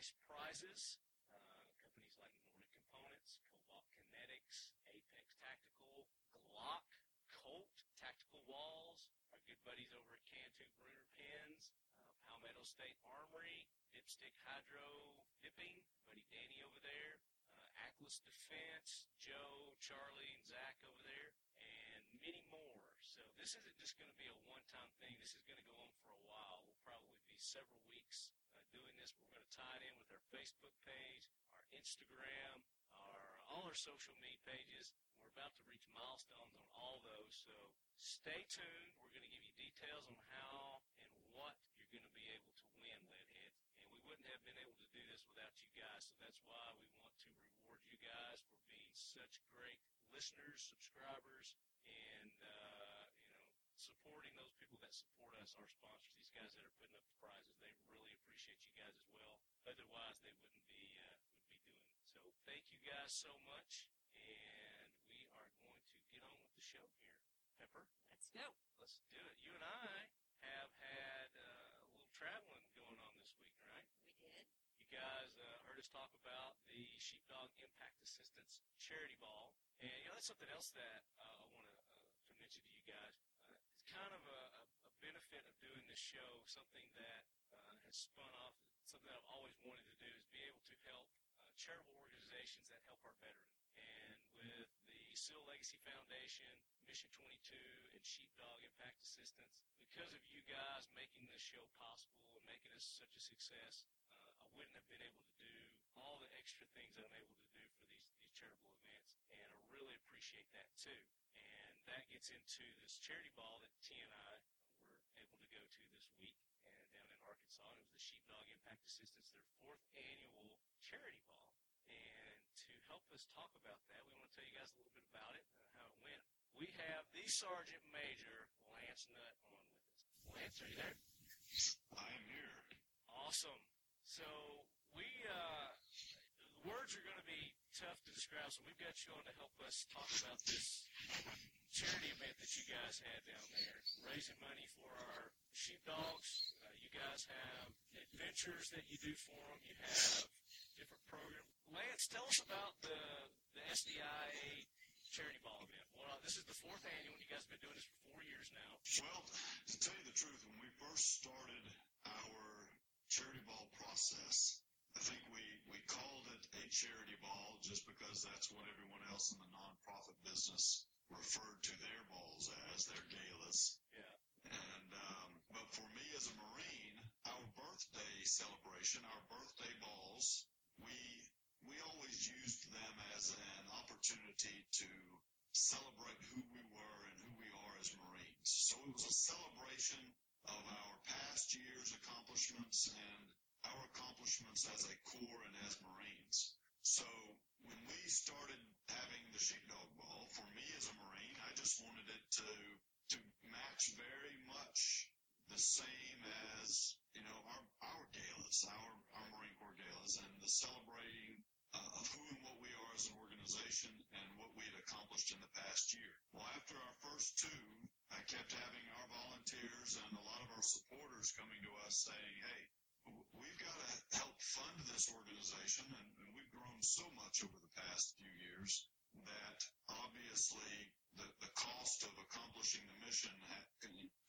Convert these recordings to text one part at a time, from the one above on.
nice prizes. Uh, companies like Nordic Components, Cobalt Kinetics, Apex Tactical, Glock, Colt Tactical Walls, our good buddies over at Cantu Bruner Pens, uh, Palmetto State Armory, Dipstick Hydro Dipping, buddy Danny over there, uh, Atlas Defense, Joe, Charlie, and Zach over there, and many more. So this isn't just going to be a one-time thing. This is going to go on for a while. We'll probably be several weeks this. We're going to tie it in with our Facebook page, our Instagram, our all our social media pages. We're about to reach milestones on all those, so stay tuned. We're going to give you details on how and what you're going to be able to win Leadheads. And we wouldn't have been able to do this without you guys, so that's why we want to reward you guys for being such great listeners, subscribers, and uh, you know supporting those people that support us, our sponsors, these guys that are putting up the prizes. They really appreciate you guys as well. Otherwise, they wouldn't be uh, would be doing. So thank you guys so much, and we are going to get on with the show here. Pepper, Let's go. let's do it. You and I have had uh, a little traveling going on this week, right? We did. You guys uh, heard us talk about the Sheepdog Impact Assistance Charity Ball, and you know that's something else that uh, I want to, uh, to mention to you guys. Uh, it's kind of a, a, a benefit of doing this show, something that uh, has spun off, something I've always wanted to do is be able to help uh, charitable organizations that help our veterans. And with the Seal Legacy Foundation, Mission 22, and Sheepdog Impact Assistance, because of you guys making this show possible and making us such a success, uh, I wouldn't have been able to do all the extra things I'm able to do for these, these charitable events. And I really appreciate that too. And that gets into this charity ball that T and I were able to go to this week and down It was the Sheepdog Impact Assistance, their fourth annual charity ball. And to help us talk about that, we want to tell you guys a little bit about it and how it went. We have the Sergeant Major, Lance Nutt, on with us. Lance, are you there? I am here. Awesome. So we uh, the words are going to be tough to describe, so we've got you on to help us talk about this charity event that you guys had down there, raising money for our sheepdogs. Uh, you guys have adventures that you do for them. You have different programs. Lance, tell us about the the SDIA charity ball event. Well, this is the fourth annual. And you guys have been doing this for four years now. Well, to tell you the truth, when we first started our charity ball process, I think we, we called it a charity ball just because that's what everyone else in the nonprofit business referred to their balls as, their galas. Yeah. And um, but for me as a Marine, our birthday celebration, our birthday balls, we we always used them as an opportunity to celebrate who we were and who we are as Marines. So it was a celebration of our past year's accomplishments and our accomplishments as a Corps and as Marines. So when we started having the sheepdog ball, for me as a Marine, I just wanted it to to match very much the same as you know our our galas, our our Marine Corps galas, and the celebrating uh, of who and what we are as an organization and what we had accomplished in the past year. Well, after our first two, I kept having our volunteers and a lot of our supporters coming to us saying, "Hey, we've got to help fund this organization, and, and we've grown so much over the past few years that obviously the, the cost of accomplishing the mission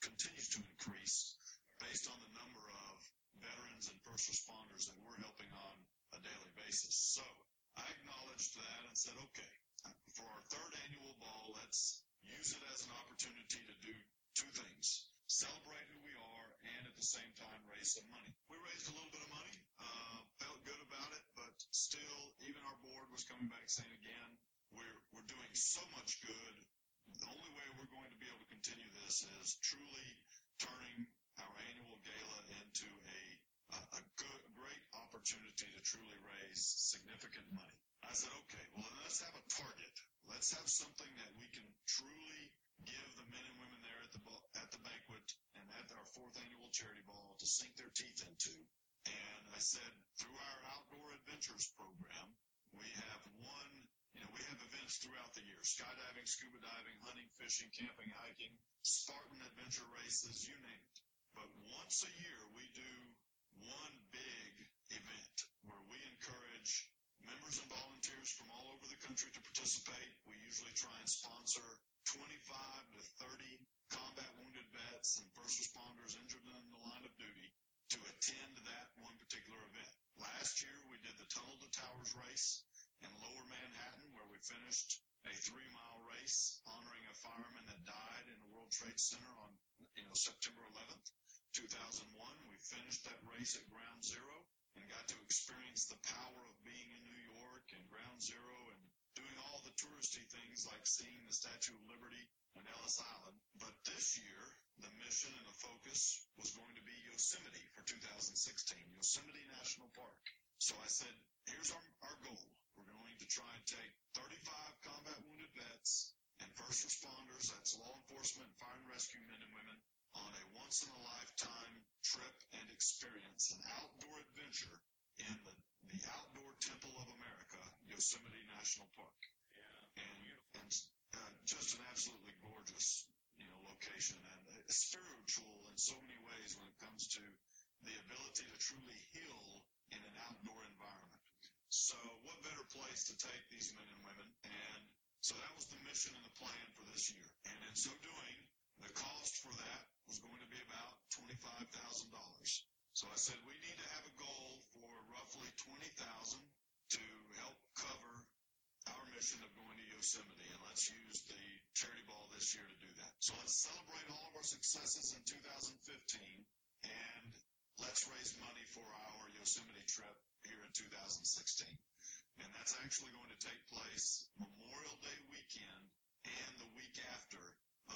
continues to increase based on the number of veterans and first responders that we're helping on a daily basis. So I acknowledged that and said, okay, for our third annual ball, let's use it as an opportunity to do two things. Celebrate who we are and at the same time raise some money. We raised a little bit of money, uh, felt good about it, but still, even our board was coming back saying again, we're, we're doing so much good. The only way we're going to be able to continue this is truly turning our annual gala into a, a, a good, great opportunity to truly raise significant money. I said, okay, well, then let's have a target. Let's have something that we can truly give the men and women there at the at the banquet and at our fourth annual charity ball to sink their teeth into. And I said, through our outdoor adventures program, we have one, you know, we have events throughout the year: skydiving, scuba diving, hunting, fishing, camping, hiking, Spartan adventure races, you name it. But once a year, we do one big event where we encourage members and volunteers from all over the country to participate. We usually try and sponsor 25 to 30 combat wounded vets and first responders injured in the line of duty to attend that one particular event. Last year, we did the Tunnel to Towers race in lower Manhattan, where we finished a three mile race honoring a fireman that died in the World Trade Center on you know September 11th, 2001. We finished that race at Ground Zero and got to experience the power of being in New York and Ground Zero and doing all the touristy things like seeing the Statue of Liberty and Ellis Island. But this year, the mission and the focus was going to be Yosemite for 2016, Yosemite National Park. So I said, here's our, our goal. To try and take 35 combat wounded vets and first responders, that's law enforcement, fire and rescue men and women, on a once in a lifetime trip and experience, an outdoor adventure in the, the outdoor temple of America, Yosemite National Park. Yeah. And, and uh, just an absolutely gorgeous, you know, location and uh, spiritual in so many ways when it comes to the ability to truly heal in an outdoor environment. So what better place to take these men and women? And so that was the mission and the plan for this year. And in so doing, the cost for that was going to be about $25,000. So I said we need to have a goal for roughly 20,000 to help cover our mission of going to Yosemite, and let's use the charity ball this year to do that. So let's celebrate all of our successes in 2015, and let's raise money for our Yosemite trip in 2016. And that's actually going to take place Memorial Day weekend and the week after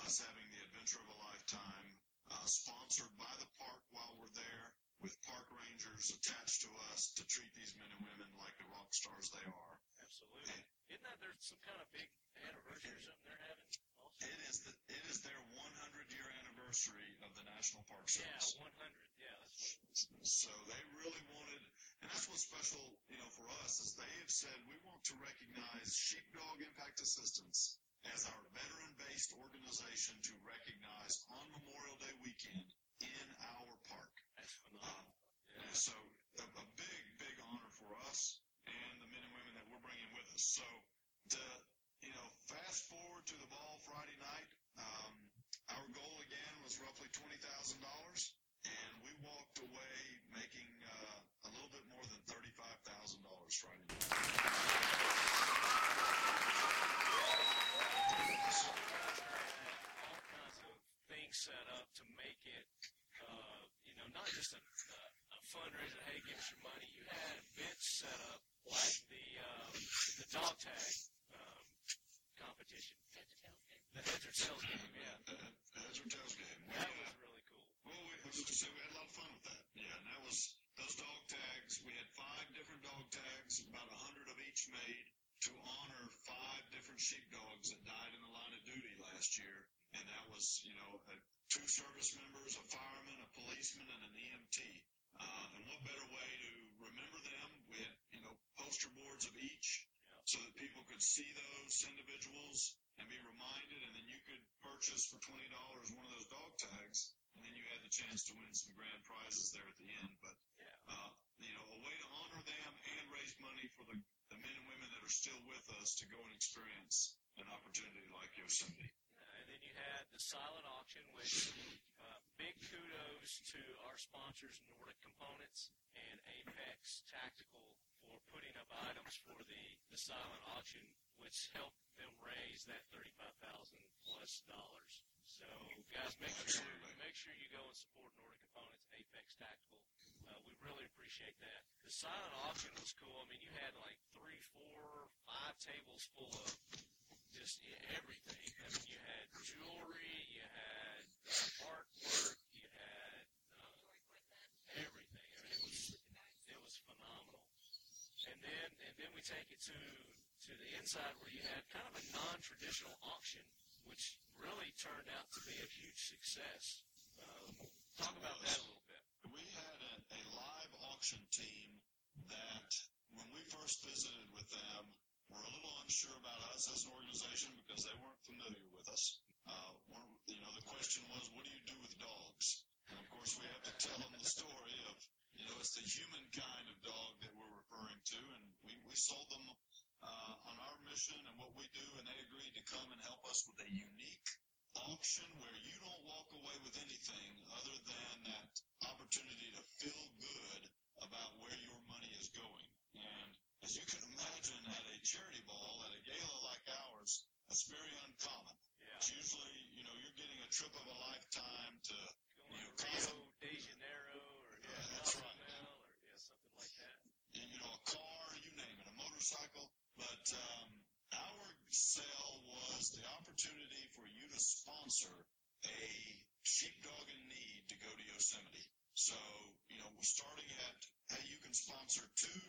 us having the adventure of a lifetime, uh, sponsored by the park while we're there, with park rangers attached to us to treat these men and women like the rock stars they are. Absolutely. Isn't that there's some kind of big anniversary or something they're having? It is the, it is their 100 year anniversary of the National Park Service. Yeah, 100. Yeah, So they really wanted, and that's what's special, you know, for us is they have said we want to recognize Sheepdog Impact Assistance as our veteran-based organization to recognize on Memorial Day weekend in our park. that's Um, phenomenal. and Yeah. so a, a big, big honor for us and the men and women that we're bringing with us. So know, fast forward to the ball Friday night, um, our goal again was roughly twenty thousand dollars, and we walked away making uh, a little bit more than thirty-five thousand dollars Friday night. all kinds of things set up to make it, uh, you know, not just a, a, fundraiser. Hey, give us your money. You had events set up like the um, the dog tag heads or tails game. Yeah, heads or tails game. We, that was really cool. Well, we, I was going to say we had a lot of fun with that. Yeah, and that was those dog tags. We had five different dog tags, about a hundred of each made to honor five different sheepdogs that died in the line of duty last year. And that was, you know, uh, two service members, a fireman, a policeman, and an EMT. Uh, and what better way to remember them? We had, you know, poster boards of each Yeah. so that people could see those individuals and be reminded, and then you could purchase for twenty dollars one of those dog tags, and then you had the chance to win some grand prizes there at the end. But Yeah. uh, you know, a way to honor them and raise money for the, the men and women that are still with us to go and experience an opportunity like Yosemite. Uh, and then you had the silent auction, which uh, big kudos to our sponsors, Nordic Components and Apex Tactical, for putting up items for the, the silent auction, which helped them raise that thirty-five thousand plus dollars. So, guys, make sure make sure you go and support Nordic Components, Apex Tactical. Uh, we really appreciate that. The silent auction was cool. I mean, you had like three, four, five tables full of just everything. I mean, you had jewelry, you had uh, artwork, you had uh, everything. I mean, it was it was phenomenal. And then we take it to to the inside where you had kind of a non-traditional auction, which really turned out to be a huge success. Um, talk about that a little bit. We had a, a live auction team that, when we first visited with them, were a little unsure about us as an organization because they weren't familiar with us. Uh, you know, the question was, what do you do with dogs? And of course, we have to tell them the story of, you know, it's the humankind of dog that we're referring to, and we, sold them uh, on our mission and what we do, and they agreed to come and help us with a unique auction where you don't walk away with anything other than that opportunity to feel good about where your money is going. And as you can imagine, at a charity ball, at a gala like ours, that's very uncommon. Yeah. It's usually, you know, you're getting a trip of a lifetime to, You know, Rio Cosmo- de Janeiro or yeah, that's right. Cozumel or yeah, something like that. you know, a car, you name it, a motorcycle. But um, our sale was the opportunity for you to sponsor a sheepdog in need to go to Yosemite. So, you know, we're starting at, hey, you can sponsor two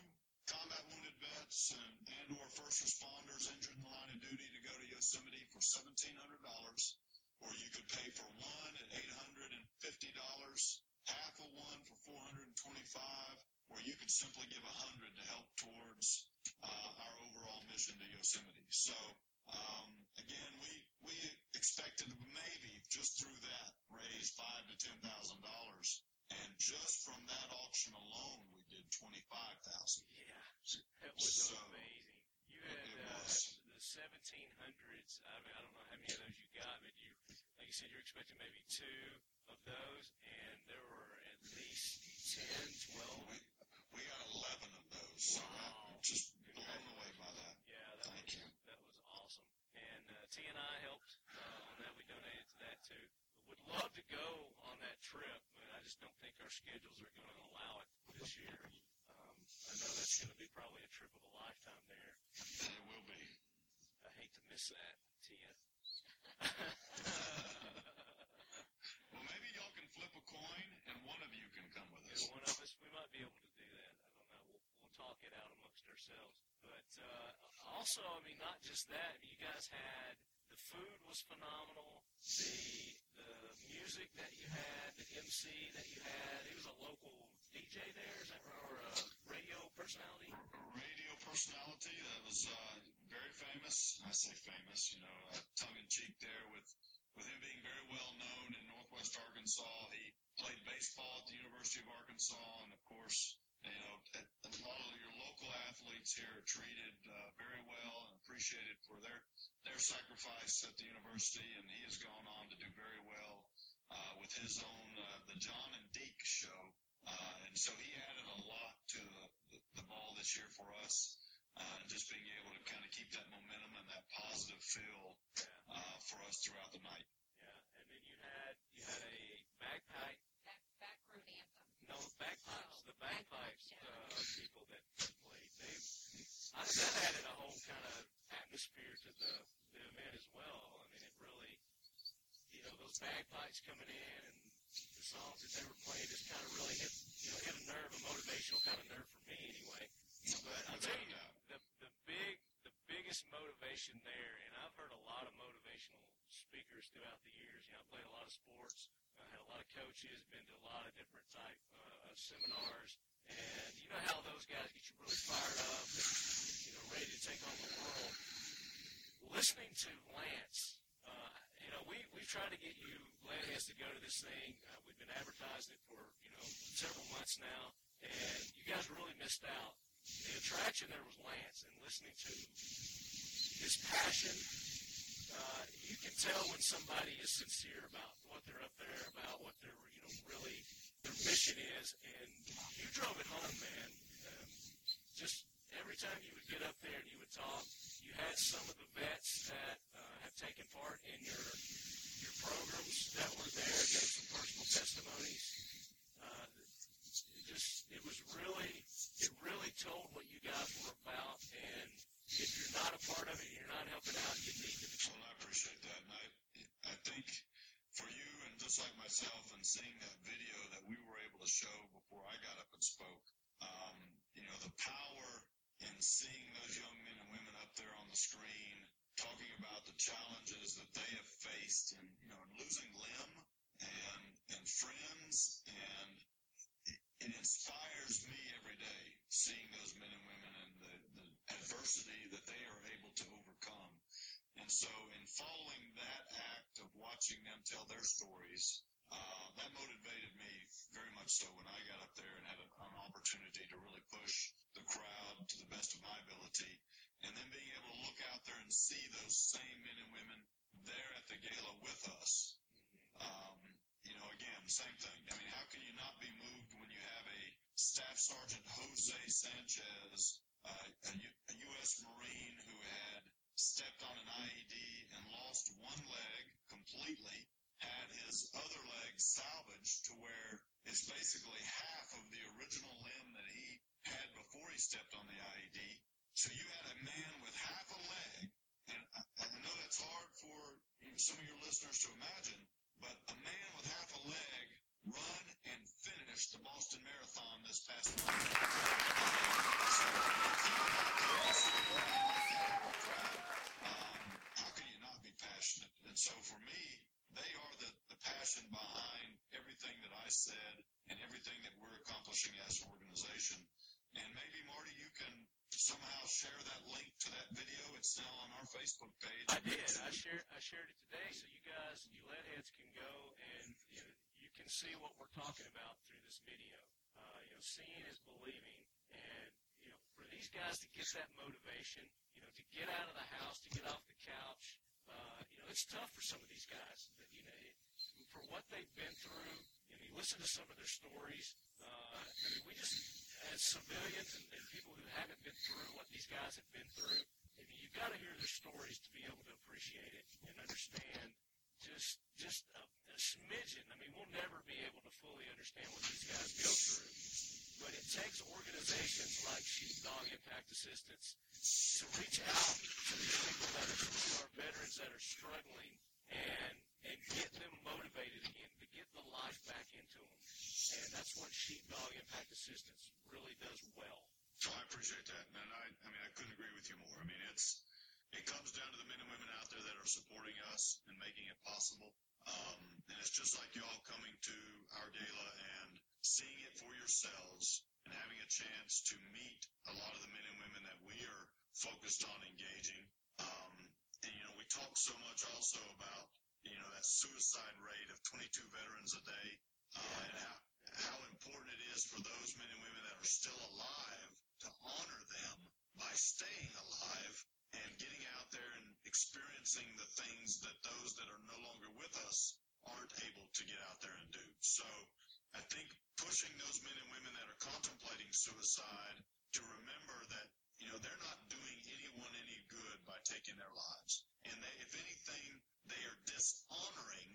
combat wounded vets and, and or first responders injured in the line of duty to go to Yosemite for $1,700. Or you could pay for one at $850, half of one for 425 or you could simply give a hundred to help towards our overall mission to Yosemite. So um, again, we we expected maybe just through that raise five to ten thousand dollars, and just from that auction alone, we did twenty five thousand. Yeah, it was So, amazing. You had it uh, was. the 1700s. I mean, I don't know how many of those you got, but you, like you said, you're expecting maybe two of those, and there were at least 10, 12. We we got eleven of those. Wow. I'm just blown away by that. Yeah, that Thank was, you. that was awesome. And uh, T and I helped uh, on that. We donated to that too. Would love to go on that trip, but I just don't think our schedules are going to allow it this year. Um, I know that's going to be probably a trip of a lifetime there. It will be. I hate to miss that, Tia. Well, maybe y'all can flip a coin, and one of you can come with Yeah, us. one of us, we might be able to do that. I don't know. We'll, we'll talk it out amongst ourselves. But uh, also, I mean, not just that. You guys had the food was phenomenal. The the music that you had, the MC that you had. He was a local DJ there, is that right? Or a radio personality? radio personality that was uh, very famous. I say famous, you know, uh, tongue in cheek there with with him being very well known in Northwest Arkansas. He played baseball at the University of Arkansas, and of course, you know, at, a lot of your local athletes here are treated uh, very well and appreciated for their their sacrifice at the university, and he has gone on to do very well uh, with his own uh, the John and Deke show. Uh, and so he added a lot to the, the, ball this year for us, uh, just being able to kind of keep that momentum and that positive feel uh, for us throughout the night. yeah. And then you had you had a bagpipe. Back, backroom anthem. No, bagpipes. The bagpipes uh, people that played. They, I, that added a whole kind of atmosphere to the, the event as well. I mean, it really, you know, those bagpipes coming in and the songs that they were playing just kind of really hit, you know, hit a nerve, a motivational kind of nerve for me anyway. But I'll tell you, the, the big, the biggest motivation there, and I've heard a lot of motivational speakers throughout the years. You know, I played a lot of sports, I had a lot of coaches, been to a lot of different type uh, seminars, and you know how those guys get you really fired up, and, you know, ready to take on the world. Listening to Lance, uh, you know, we we've tried to get you, Leadheads, to go to this thing. Uh, we've been advertising it for you know several months now, and you guys really missed out. The attraction there was Lance, and listening to his passion. Uh, you can tell when somebody is sincere about what they're up there about, what their you know really their mission is, and you drove it home, man. Um, just every time you would get up there and you would talk, you had some of the vets that uh, have taken part in your your programs that were there, gave some personal testimonies. Uh, it just it was really it really told what you guys were about, and if you're not a part of it, you're not helping out, you need to. Well, I appreciate that, and I, I think for you and just like myself, and seeing that video that we were able to show before I got up and spoke, um, you know, the power and seeing those young men and women up there on the screen talking about the challenges that they have faced and you know losing limb and and friends and it inspires me every day seeing those men and women and the, the adversity that they are able to overcome. And so in following that act of watching them tell their stories that motivated me very much so when I got up there and had a, an opportunity to really push the crowd to the best of my ability. And then being able to look out there and see those same men and women there at the gala with us. Um, you know, again, same thing. I mean, how can you not be moved when you have a Staff Sergeant Jose Sanchez, uh, a, U- a U.S. Marine who had stepped on an IED and lost one leg completely, had his other leg salvaged to where it's basically half of the original limb that he had before he stepped on the IED. So you had a man with half a leg, and I, I know that's hard for some of your listeners to imagine, but a man with half a leg run and finish the Boston Marathon this past month. Um, how can you not be passionate? And so for me, they are the, the passion behind everything that I said and everything that we're accomplishing as an organization. And maybe Marty, you can somehow share that link to that video. It's now on our Facebook page. I did. I shared I shared it today, so you guys, you lead heads can go and you, know, you can see what we're talking about through this video. Uh, you know, seeing is believing, and you know, for these guys to get that motivation, you know, to get out of the house, to get off the couch, uh, you know, it's tough for some of these guys. But, you know, it, for what they've been through, know, you listen to some of their stories. Uh, I mean, we just, as civilians and, and people who haven't been through what these guys have been through, I mean, you've got to hear their stories to be able to appreciate it and understand just just a, a smidgen. I mean, we'll never be able to fully understand what these guys go through, but it takes organizations like Sheepdog Impact Assistance to reach out to these people that are, to our veterans that are struggling and and get them motivated again, to get the life back into them. And that's what Sheepdog Impact Assistance really does well. So I appreciate that, and I, I mean, I couldn't agree with you more. I mean, it's it comes down to the men and women out there that are supporting us and making it possible. Um, and it's just like y'all coming to our gala and seeing it for yourselves and having a chance to meet a lot of the men and women that we are focused on engaging. Um, and you know, we talk so much also about you know that suicide rate of 22 veterans a day, uh, and how how important it is for those men and women that are still alive to honor them by staying alive and getting out there and experiencing the things that those that are no longer with us aren't able to get out there and do. So I think pushing those men and women that are contemplating suicide to remember that, you know, they're not doing anyone any good by taking their lives. And they, if anything, they are dishonoring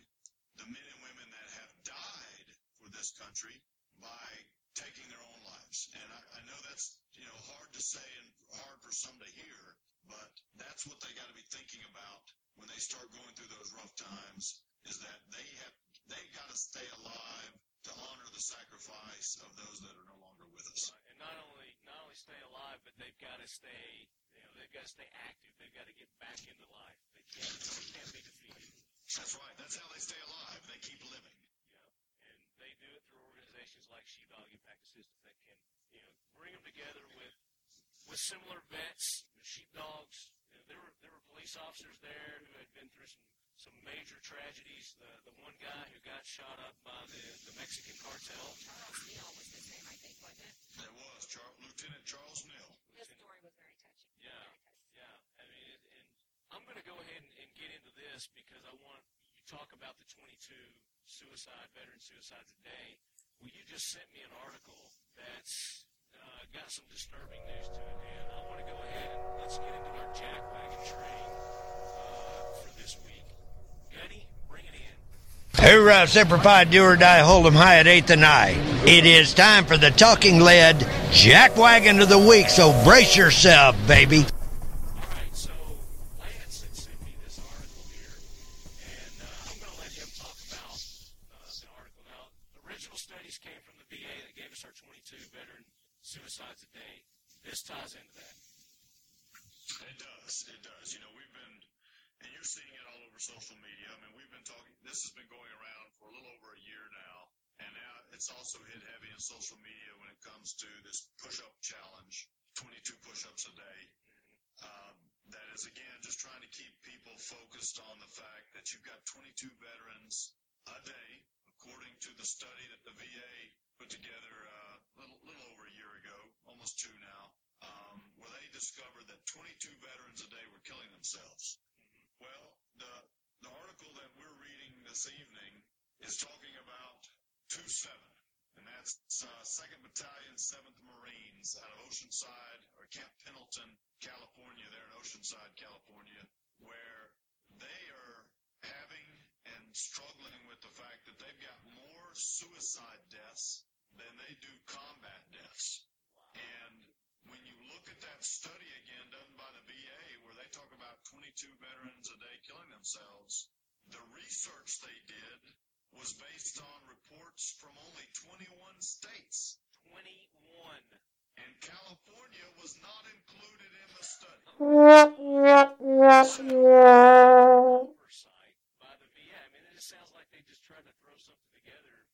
the men and women that have died for this country by taking their own lives. And I, I know that's, you know, hard to say and hard for some to hear, but that's what they got to be thinking about when they start going through those rough times is that they have, they got to stay alive to honor the sacrifice of those that are no longer with us. Right. And not only not only stay alive, but they've got to stay. You know, they've got to stay active. They've got to get back into life. They can't. Be defeated. That's right. That's how they stay alive. They keep living. Yeah, and they do it through organizations like Sheepdog Impact Assistance that can, you know, bring them together with with similar vets, with sheepdogs. You know, there were there were police officers there who had been through some some major tragedies. The the one guy who got shot up by the the Mexican cartel. Charles Neal was his name, I think, wasn't it? There was Char- Lieutenant Charles Neal. His story was very touching. Yeah. Very touching. Yeah, I mean, it, and I'm going to go ahead and, and get into this because I want you talk about the 22 suicide veteran suicides a day. Well, you just sent me an article that's uh, got some disturbing news to it, and I want to go ahead and let's get into our jackwagon train uh, for this week. Gunny, bring it in. Hoorah, Semper Fi, do or die, hold 'em high at eighth and I. It is time for the talking lead jackwagon of the week, so brace yourself, baby. All right, so Lance had sent me this article here, and uh, I'm going to let him talk about uh, the article. Now, original studies came from the VA that gave us our 22 veteran suicides a day. this ties into that. It does. It does. You know, we've been, and you're seeing it all over social media. I mean, we've been talking, this has been going around for a little over a year now. And now it's also hit heavy in social media when it comes to this push up challenge 22 push ups a day. Um, that is, again, just trying to keep people focused on the fact that you've got 22 veterans a day, according to the study that the VA put together a uh, little, little over a year ago, almost two now, um, where they discovered that 22 veterans a day were killing themselves. Well, the, the article that we're reading this evening is talking about 2-7, and that's uh, 2nd Battalion, 7th Marines out of Oceanside, or Camp Pendleton, California, there in Oceanside, California, where they are having and struggling with the fact that they've got more suicide deaths than they do combat deaths. And when you look at that study again done by the VA, where they talk about 22 veterans a day killing themselves, the research they did was based on reports from only 21 states. 21. And California was not included in the study. Oversight by the VA. I mean, it just sounds like they just tried to throw something together,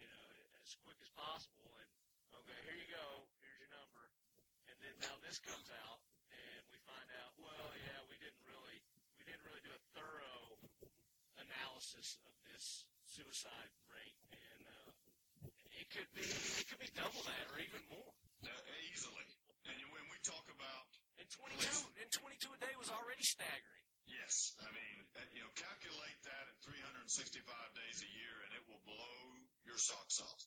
you know, as quick as possible. And okay, here you go. Here's your number. And then now this comes out, and we find out, well, yeah, we didn't really, we didn't really do a thorough analysis of this suicide rate, and uh, it could be, it could be double that or even more. Uh, easily. And when we talk about And 22, and 22 a day was already staggering. Yes, I mean, uh, you know, calculate that at 365 days a year, and it will blow your socks off.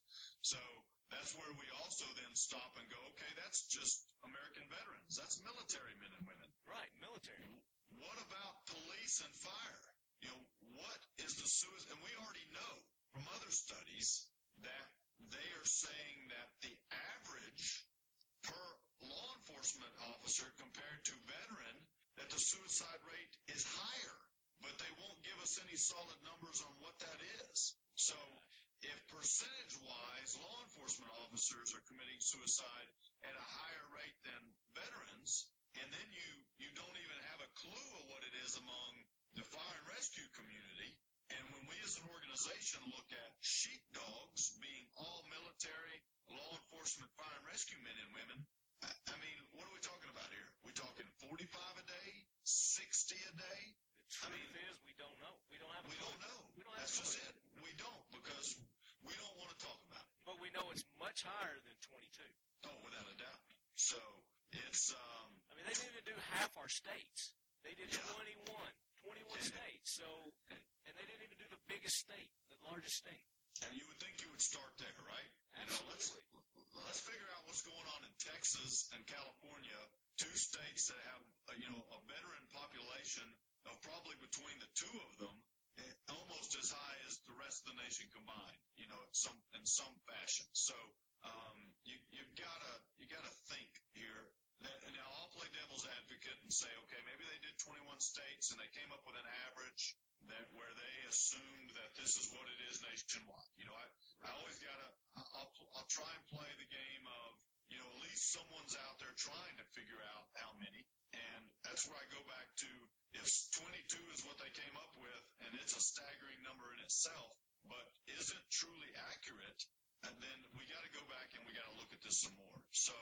So that's where we also then stop and go, okay, that's just American veterans. That's military men and women. Right, military. What about police and fire? You know, what is the suicide? And we already know from other studies that they are saying that the average per law enforcement officer compared to veteran, that the suicide rate is higher, but they won't give us any solid numbers on what that is. So if percentage wise law enforcement officers are committing suicide at a higher rate than veterans, and then you, you don't even have a clue of what it is among the fire and rescue community, and when we as an organization look at sheepdogs being all military, law enforcement, fire and rescue men and women, I, I mean, what are we talking about here? We're talking 45 a day, 60 a day? The truth is, we don't know. We don't have a We don't know. We don't have That's just it. We don't because we don't want to talk about it. But we know it's much higher than 22. Oh, without a doubt. So it's um, I mean, they didn't do half our states. They did Yeah. 21, 21 states. So, and they didn't even do the biggest state, the largest state. and you would think you would start there, right? You know, let's let's figure out what's going on in Texas and California, two states that have uh, you know a veteran population of probably between the two of them eh, almost as high as the rest of the nation combined. You know, in some in some fashion. So um, you you've gotta you gotta think here. Now I'll play devil's advocate and say, okay, maybe they did 21 states and they came up with an average that where they assumed that this is what it is nationwide. You know, I, I always gotta, I'll, I'll try and play the game of, you know, at least someone's out there trying to figure out how many. And that's where I go back to if 22 is what they came up with and it's a staggering number in itself, but isn't truly accurate, and then we got to go back and we got to look at this some more. So,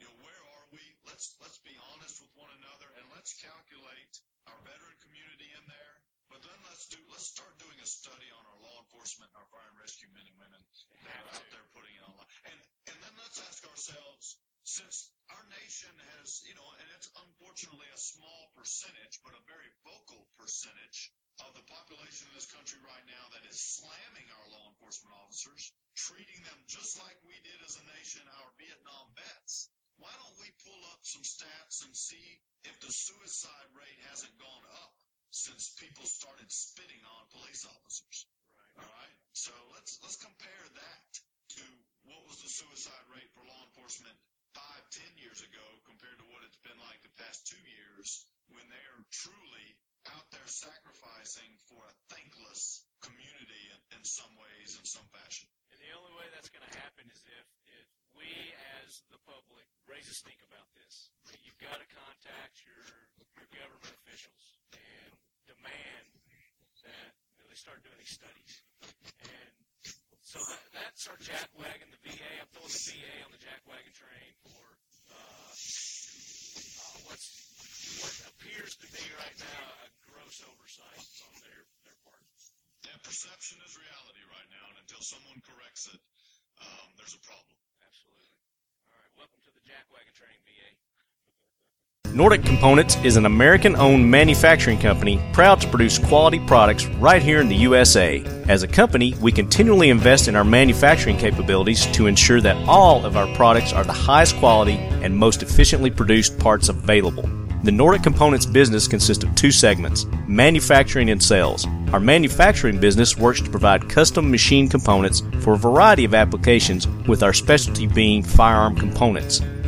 you know, where are we? Let's let's be honest with one another and let's calculate our veteran community in there. But then let's do let's start doing a study on our law enforcement and our fire and rescue men and women that are out there putting it online. And and then let's ask ourselves, since our nation has, you know, and it's unfortunately a small percentage, but a very vocal percentage of the population in this country right now that is slamming our law enforcement officers, treating them just like we did as a nation our Vietnam vets. Why don't we pull up some stats and see if the suicide rate hasn't gone up since people started spitting on police officers? Right. All right. So let's let's compare that to what was the suicide rate for law enforcement five, ten years ago compared to what it's been like the past two years when they are truly out there sacrificing for a thankless community in, in some ways, in some fashion. And the only way that's going to happen is if, if we as the public raise a stink about this. You've got to contact your, your government officials and demand that you know, they start doing these studies. And so that, that's our jack wagon, the VA. I'm throwing the VA on the jack wagon train for uh, uh, what's what appears to be right now a gross oversight on their their part. Yeah, perception is reality right now, and until someone corrects it, um, there's a problem. Absolutely. All right. Welcome to the jack train, VA. Nordic Components is an American owned manufacturing company proud to produce quality products right here in the USA. As a company, we continually invest in our manufacturing capabilities to ensure that all of our products are the highest quality and most efficiently produced parts available. The Nordic Components business consists of two segments manufacturing and sales. Our manufacturing business works to provide custom machine components for a variety of applications, with our specialty being firearm components.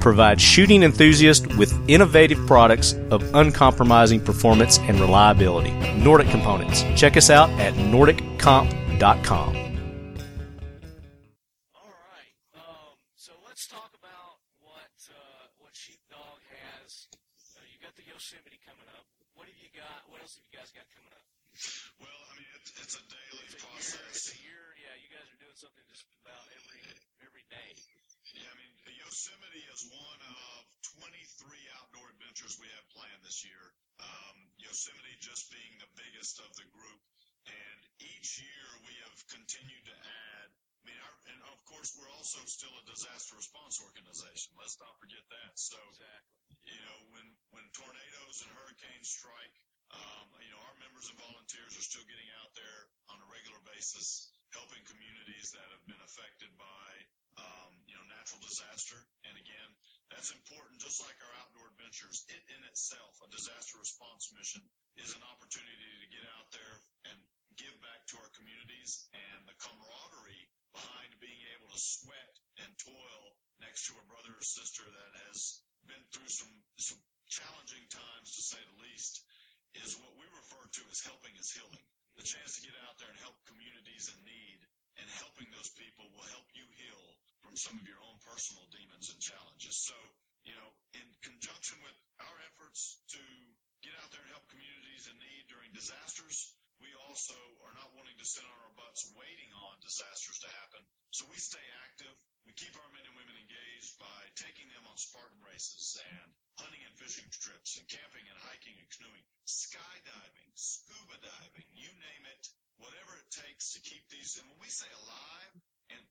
provide shooting enthusiasts with innovative products of uncompromising performance and reliability. Nordic Components. Check us out at nordiccomp.com. All right. Um, so let's talk about what uh, what Sheepdog has. Uh, you got the Yosemite coming up. What have you got? What else have you guys got coming up? Well, I mean, it, it's a daily It's a year. process. It's a year. Yeah, you guys are doing something just about every every day. Yeah, I mean, Yosemite is one of 23 outdoor adventures we year. Um, Yosemite just being the biggest of the group. And each year we have continued to add. I mean, our, and of course, we're also still a disaster response organization. Let's not forget that. So, Exactly. you know, when, when tornadoes and hurricanes strike, um, you know, our members and volunteers are still getting out there on a regular basis, helping communities that have been affected by, um, you know, natural disaster. And again, that's important, just like our outdoor adventures. It in itself, a disaster response mission, is an opportunity to get out there and give back to our communities and the camaraderie behind being able to sweat and toil next to a brother or sister that has been through some, some challenging times, to say the least, is what we refer to as helping is healing. The chance to get out there and help communities in need and helping those people will help you heal from some of your own personal demons and challenges. So, you know, in conjunction with our efforts to get out there and help communities in need during disasters, we also are not wanting to sit on our butts waiting on disasters to happen. So we stay active. We keep our men and women engaged by taking them on Spartan races and hunting and fishing trips and camping and hiking and canoeing, skydiving, scuba diving, you name it, whatever it takes to keep these. And when we say alive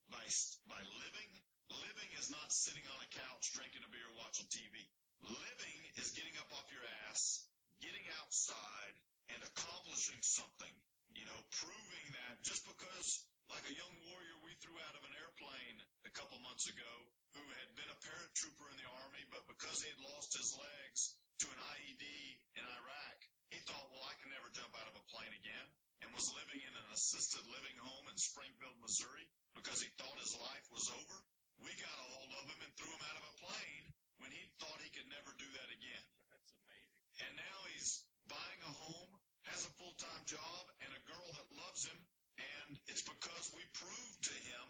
by, by living, living is not sitting on a couch drinking a beer watching TV. Living is getting up off your ass, getting outside and accomplishing something, you know, proving that just because like a young warrior we threw out of an airplane a couple months ago who had been a paratrooper in the army, but because he had lost his legs to an IED in Iraq, he thought, well, I can never jump out of a plane again and was living in an assisted living home in Springfield, Missouri because he thought his life was over. We got a hold of him and threw him out of a plane when he thought he could never do that again. That's amazing. And now he's buying a home, has a full-time job, and a girl that loves him. And it's because we proved to him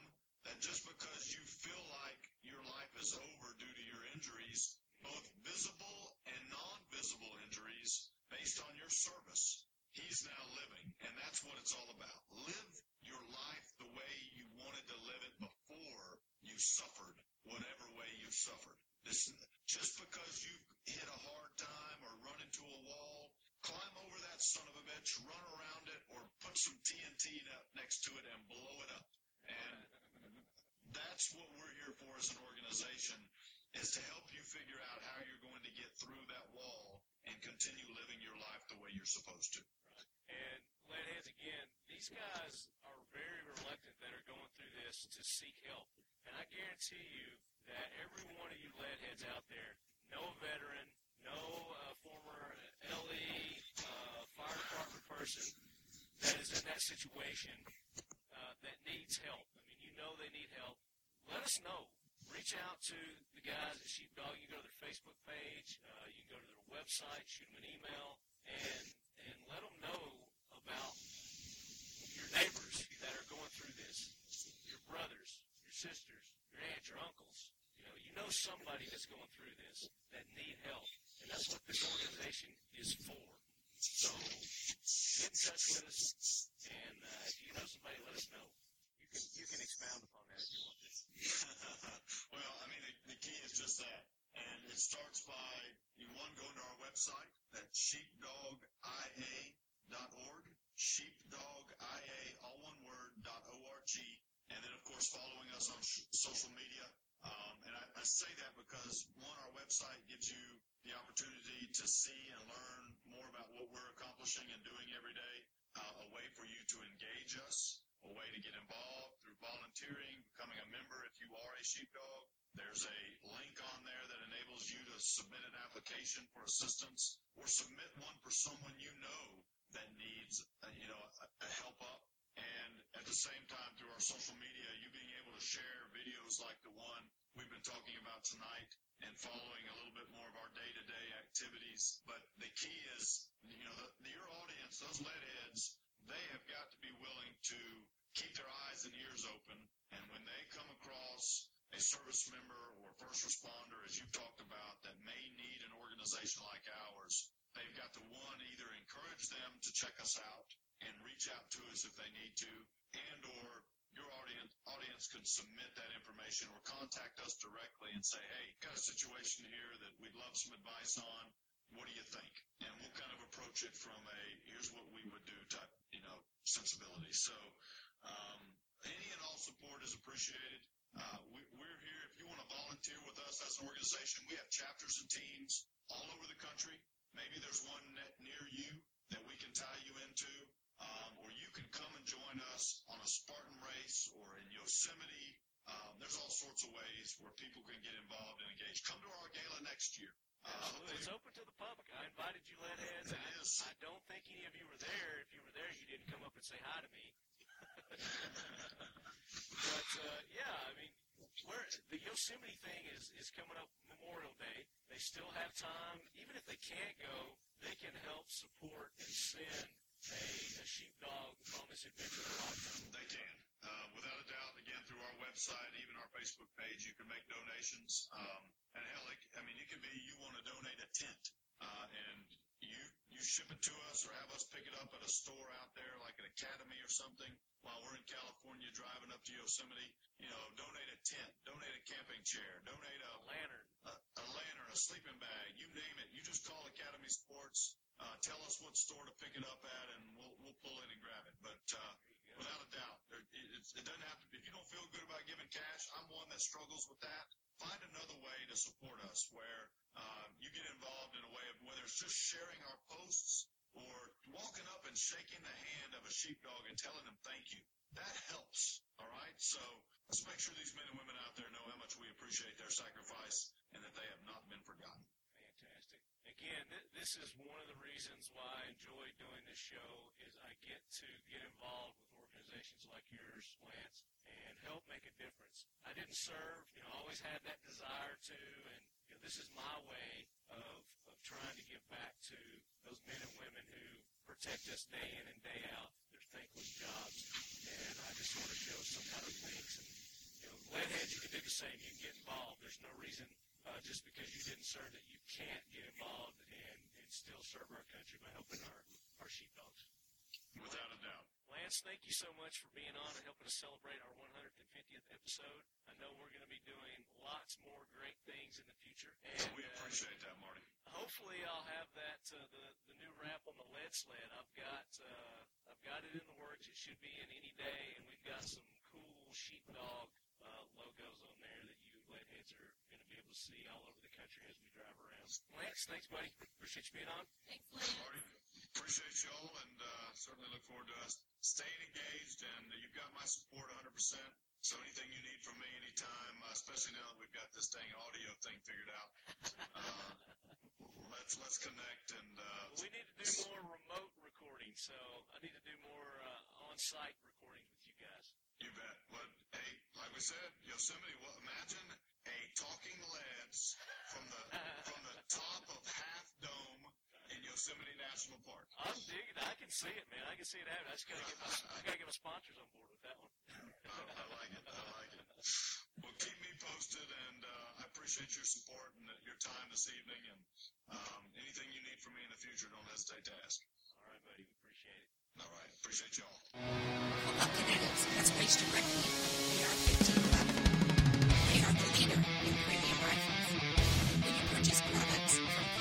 that just because you feel like your life is over due to your injuries, both visible and non-visible injuries based on your service, he's now living. And that's what it's all about. Live your life the way you wanted to live it before you suffered whatever way you suffered. This, just because you hit a hard time or run into a wall, climb over that son of a bitch, run around it, or put some TNT ne- next to it and blow it up. And that's what we're here for as an organization, is to help you figure out how you're going to get through that wall and continue living your life the way you're supposed to. And lead heads again, these guys are very reluctant that are going through this to seek help. And I guarantee you that every one of you lead heads out there, no veteran, no uh, former LE, uh, fire department person that is in that situation uh, that needs help, I mean, you know they need help, let us know. Reach out to the guys at Sheepdog. You go to their Facebook page. Uh, you can go to their website, shoot them an email, and and let them know about your neighbors that are going through this, your brothers, your sisters, your aunts, your uncles. You know, you know somebody that's going through this that need help, and that's what this organization is for. So get in touch with us, and uh, if you know somebody, let us know. You can you can expound upon that if you want to. well, I mean, the, the key is just that. And it starts by, you one, going to our website, that's sheepdogia.org, sheepdogia, all one word, dot O-R-G. And then, of course, following us on sh- social media. Um, and I, I say that because, one, our website gives you the opportunity to see and learn more about what we're accomplishing and doing every day, uh, a way for you to engage us, a way to get involved through volunteering, becoming a member if you are a sheepdog. There's a link on there that enables you to submit an application for assistance or submit one for someone you know that needs, uh, you know, a, a help up. And at the same time, through our social media, you being able to share videos like the one we've been talking about tonight and following a little bit more of our day-to-day activities. But the key is, you know, the, your audience, those lead heads, they have got to be willing to keep their eyes and ears open. And when they come across a service member or first responder, as you've talked about, that may need an organization like ours, they've got to one, either encourage them to check us out and reach out to us if they need to, and or your audience audience can submit that information or contact us directly and say, hey, got a situation here that we'd love some advice on. What do you think? And we'll kind of approach it from a here's what we would do type, you know, sensibility. So um, any and all support is appreciated. Uh, we, we're here. If you want to volunteer with us as an organization, we have chapters and teams all over the country. Maybe there's one net near you that we can tie you into, um, or you can come and join us on a Spartan race or in Yosemite. Um, there's all sorts of ways where people can get involved and engage. Come to our gala next year. Uh, It's open to the public. I invited you, Leadheads. It I. I don't think any of you were there. If you were there, you didn't come up and say hi to me. But uh, yeah, I mean, where the Yosemite thing is is coming up Memorial Day. They still have time. Even if they can't go, they can help support and send a, a sheepdog on this adventure. They can. Uh, without a doubt, again, through our website, even our Facebook page, you can make donations. Um, and hell, it, I mean, it could be you want to donate a tent, uh, and you you ship it to us or have us pick it up at a store out there, like an Academy or something, while we're in California driving up to Yosemite. You know, donate a tent, donate a camping chair, donate a Lantern. a, a lantern, a sleeping bag, you name it. You just call Academy Sports. Uh, tell us what store to pick it up at, and we'll we'll pull in and grab it. But uh, without a doubt, there, it, it's, it doesn't have to. If you don't feel good about giving cash, I'm one that struggles with that. Find another way to support us where uh, you get involved in a way of whether it's just sharing our posts or walking up and shaking the hand of a sheepdog and telling them thank you. That helps. All right. So let's make sure these men and women out there know how much we appreciate their sacrifice and that they have not been forgotten. Fantastic. Again, th- this is one of the reasons why I enjoy doing this show is I get to get involved with organizations like yours, Lance, and help make a difference. I didn't serve, you know, I always had that desire to, and you know, this is my way of, trying to give back to those men and women who protect us day in and day out, their thankless jobs. And I just sort of show some kind of thanks. And, you know, Leadheads, you can do the same. You can get involved. There's no reason uh, just because you didn't serve that you can't get involved and, and still serve our country by helping our, our sheepdogs. Without a doubt. Lance, thank you so much for being on and helping us celebrate our 150th episode. I know we're going to be doing lots more great things in the future. And we uh, appreciate that, Marty. hopefully I'll have that uh, the the new wrap on the lead sled. I've got uh, I've got it in the works. It should be in any day, and we've got some cool sheepdog uh, logos on there that you leadheads are going to be able to see all over the country as we drive around. Lance, thanks, buddy. Appreciate you being on. Thanks, Lance. Marty, appreciate y'all and uh, certainly look forward to us staying engaged. And you've got my support 100%. So anything you need from me anytime, uh, especially now that we've got this dang audio thing figured out, uh, let's let's connect and uh, We need to do more remote recording, so I need to do more uh, on on-site recordings with you guys. You bet. But hey, like we said, Yosemite. Well, imagine a talking leads from the from the top of Half Dome Yosemite National Park. I'm digging. I can see it, man. I can see it happening. I just gotta get my I gotta get my sponsors on board with that one. I, I like it. I like it. Well, keep me posted, and uh, I appreciate your support and your time this evening. And um, anything you need from me in the future, don't hesitate to ask. All right, buddy. Appreciate it. All right. Appreciate y'all. Hookup Kinetics has raced directly. They are 1511. They are the leader in premium rifles. When you purchase products from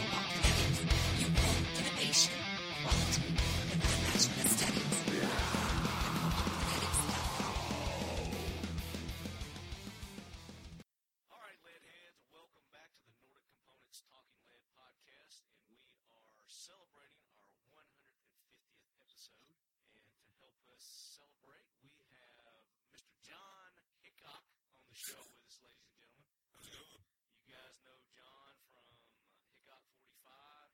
episode. And to help us celebrate, we have Mr. John Hickok on the show with us, ladies and gentlemen. How's it going? You guys know John from Hickok 45,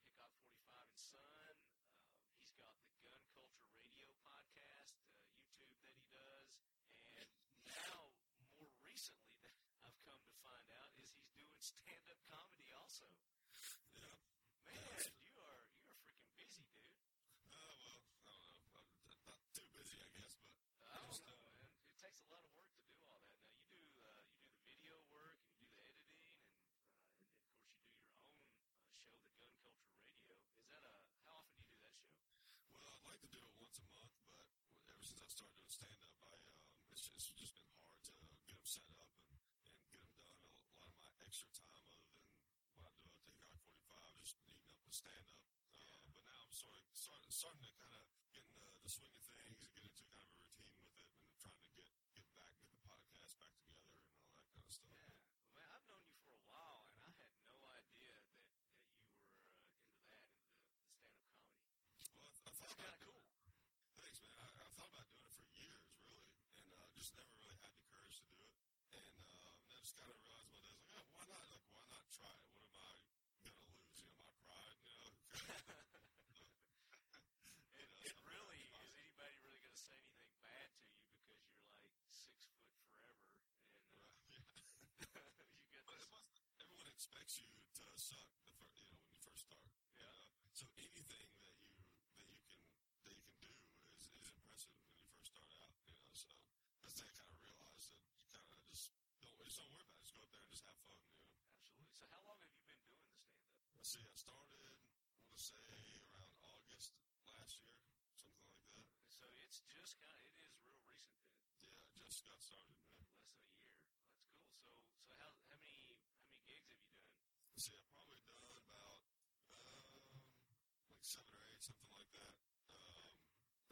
Hickok 45 and Son. Uh, he's got the Gun Culture Radio podcast, uh, YouTube that he does, and now more recently that I've come to find out is he's doing stand-up comedy also. Yeah. Man, you are you are freaking busy, dude. Uh, well, I don't know. I'm not not too busy, I guess, but I don't know, man. It takes a lot of work to do all that. Now you do uh, you do the video work and you do the editing, and, uh, and of course you do your own uh, show, the Gun Culture Radio. Is that a how often do you do that show? well, I'd like to do it once a month, but ever since I started doing stand up, I um, it's just, it's just been hard to get them set up and, and get them done. A lot of my extra time, other than what I do at the Hickok 45, just eating up with stand up. Uh, but now I'm sort of starting, starting to kind of get in the, the swing of things and get into kind of a routine with it and trying to get, get back, get the podcast back together and all that kind of stuff. Yeah, man, I've known you for a while, and I had no idea that, that you were uh, into that, into the, the stand-up comedy. Well, I, I That's thought kind about of cool. Thanks, man. I, I thought about doing it for years, really, and uh, just never really had the courage to do it. And um, I just kind of realized one day, I was like, oh, why not? Like, why not try it? What am I gonna lose? You know, my pride. You know. It, it really is anybody really going to say anything bad to you because you're like six foot forever, and uh, Right, yeah. you get But this. everyone expects you to suck the fir- you know when you first start. Yeah. Uh, so anything that you that you can that you can do is, is impressive when you first start out. You know, so that's when I kind of realized that you kind of just don't just don't worry about it. Just go up there and just have fun. You know. Absolutely. So how long have you been doing the stand-up? Let's see. I started. I want to say around August last year, something like that. So it's just kind of it is real recent then, Yeah, I just got started, man. less than a year. That's cool. So so how how many how many gigs have you done? Let's see, I've probably done about um, like seven or eight, something like that. Um,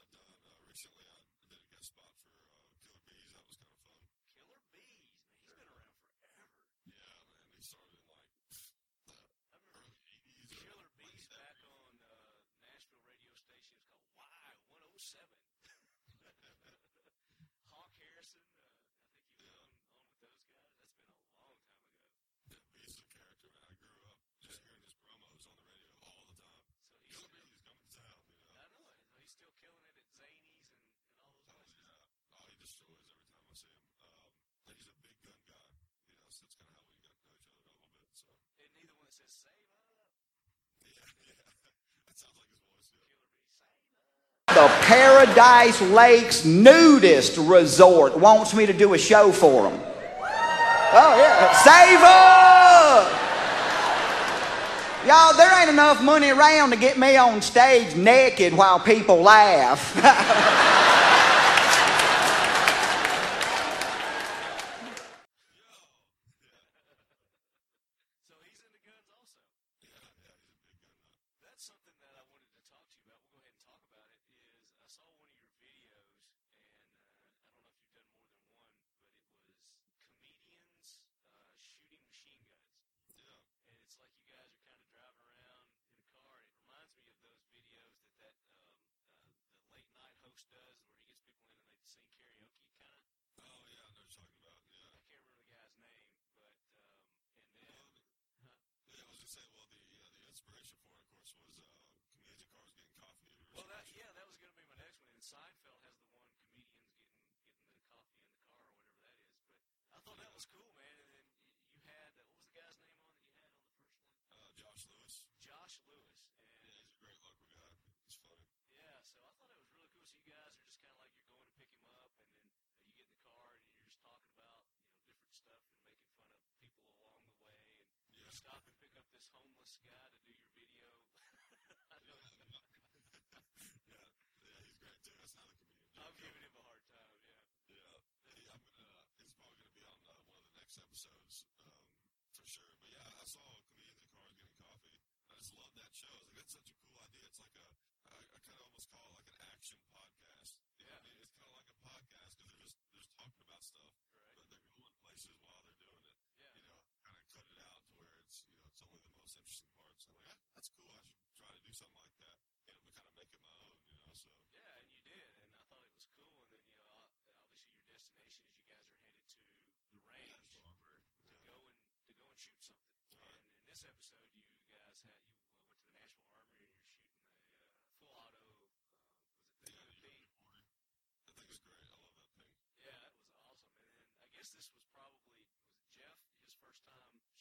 I've done uh, recently. I did a guest spot for uh, Killer Beaz. That was kind of fun. Killer Beaz, man, he's been around forever. Yeah, man. He started in like the I remember early '80s. or Killer late Bees back 70s. on uh, Nashville radio station. It was called Y107. Hawk Harrison, uh, I think he was on, on with those guys. That's been a long time ago. Yeah, is a character, man. I grew up just hearing his promos on the radio all the time. So he's still, Beaz coming to town. You know. I know he's still killing it at Zany's and, and all those Oh places. yeah. Oh, he destroys every time I see him. Um, and he's a big gun guy. You know, so that's kind of how we got to know each other a little bit. So And neither one says save up. yeah, yeah. That sounds like his voice. Yeah. Killer Beaz, save. The Paradise Lakes Nudist Resort wants me to do a show for them. Oh, yeah. Save up! Y'all, there ain't enough money around to get me on stage naked while people laugh. this guy to do your video? Yeah, yeah, he's great too. That's not a comedian. I'm giving him a hard time. Yeah. Yeah. Hey, I'm gonna. He's probably gonna be on uh, one of the next episodes um, for sure. But yeah, I saw a comedian in the car getting coffee. I just love that show. I was like, that's such a cool idea. It's like a, I, I kind of almost call it like an action podcast So yeah, and you did, and I thought it was cool. And then you know, obviously your destination is you guys are headed to the range yeah. to go and to go and shoot something. Right. And in this episode, you guys had you uh, went to the National Armory and you're shooting a uh, full auto. Uh, was it the yeah, That thing was great. I love that thing. Yeah, that was awesome. And then I guess this was probably was it Jeff his first time shooting.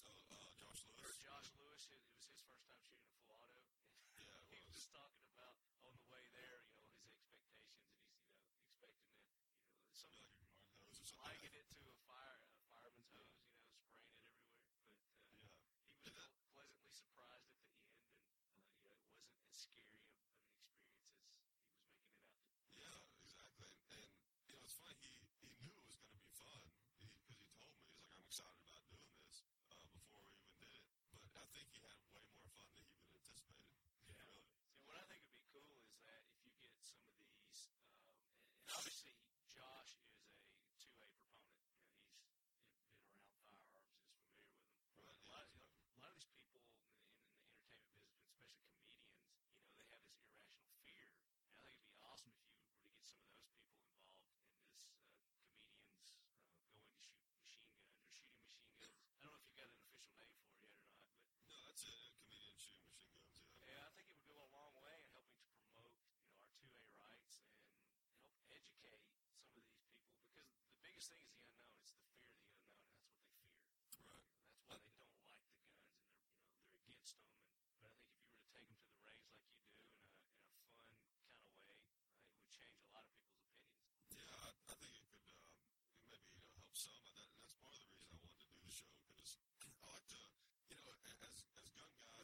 So, uh, Josh Lewis. Or Josh Lewis, it, it was his first time shooting a full auto. Yeah, it was. he was talking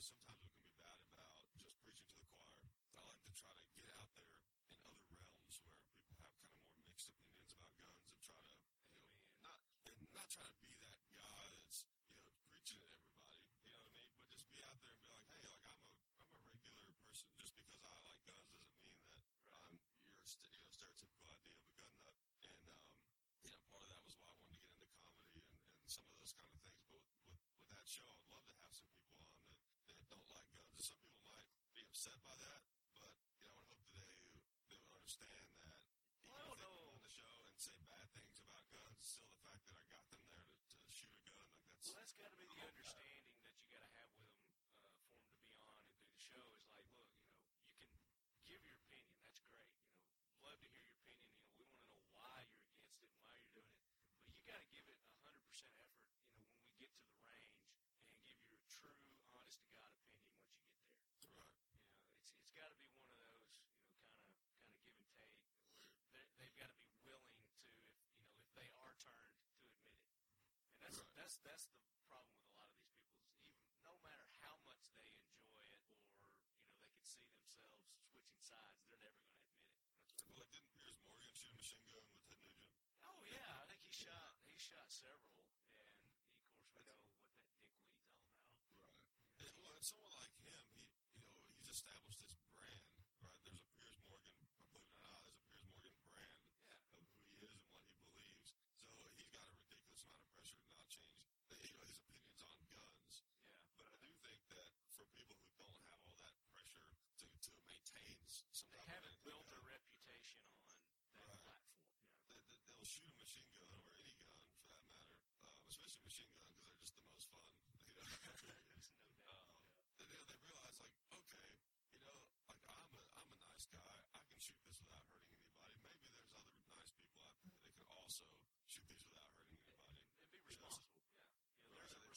sometimes we can be bad about just preaching to the choir. I like to try to get out there in other realms where people have kind of more mixed opinions about guns and try to, you know, not and not try to be upset by that. that's that's the problem with a lot of these people. Even no matter how much they enjoy it, or you know they could see themselves switching sides, they're never going to admit it. Well, like didn't Piers Morgan shoot a machine gun with Ted Nugent? Oh yeah, I think he shot he shot several, and he, of course we know what that dickweed's all about. Right. Yeah, well, and someone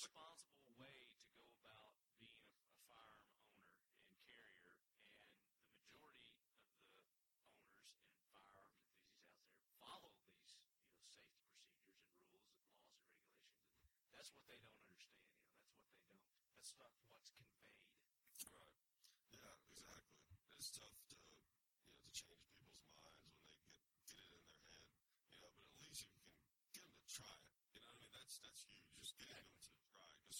responsible way to go about being a, a firearm owner and carrier, and the majority of the owners and firearms enthusiasts out there follow these you know safety procedures and rules and laws and regulations. And that's what they don't understand. You know, that's what they don't. That's not what's conveyed. Right. Yeah, exactly. It's tough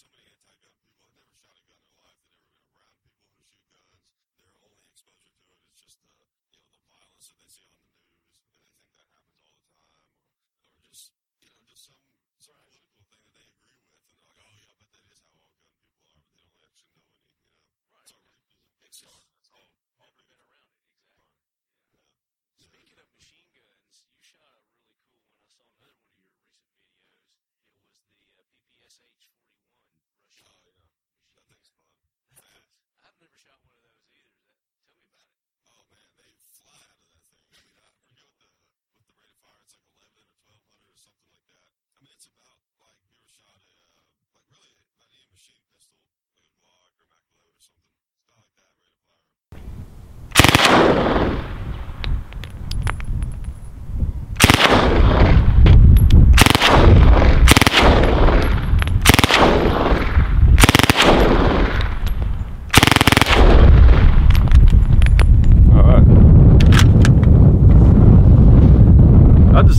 so many anti-gun people that never shot a gun in their life, They've never been around people who shoot guns. Their only exposure to it is just the, you know, the violence that they see on the news, and they think that happens all the time, or, or just, you know, just some some right. political thing that they agree with, and they're like, oh yeah, but that is how all gun people are, but they don't actually know any, you know. Right. It's already, it's, it's just, that's all. All been people. around it, exactly. Yeah. Speaking of machine guns, you shot a really cool one. I saw another one of your recent videos. It was the uh, PPSH 40 show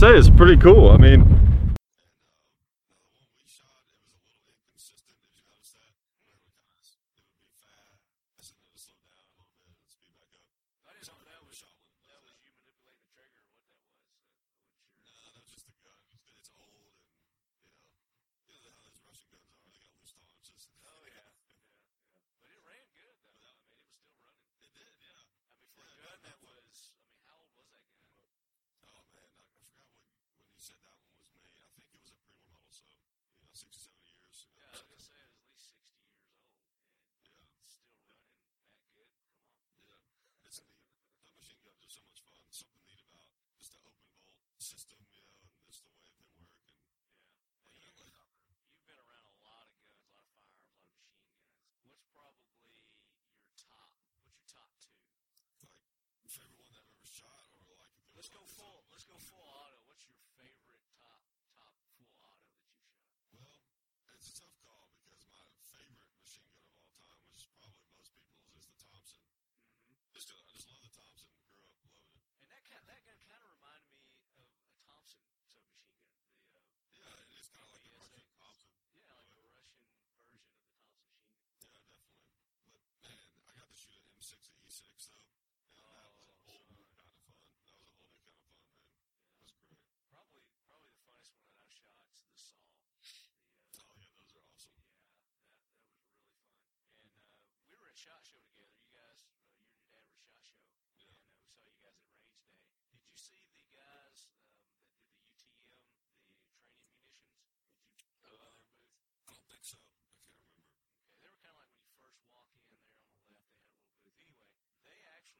say it's pretty cool. I mean,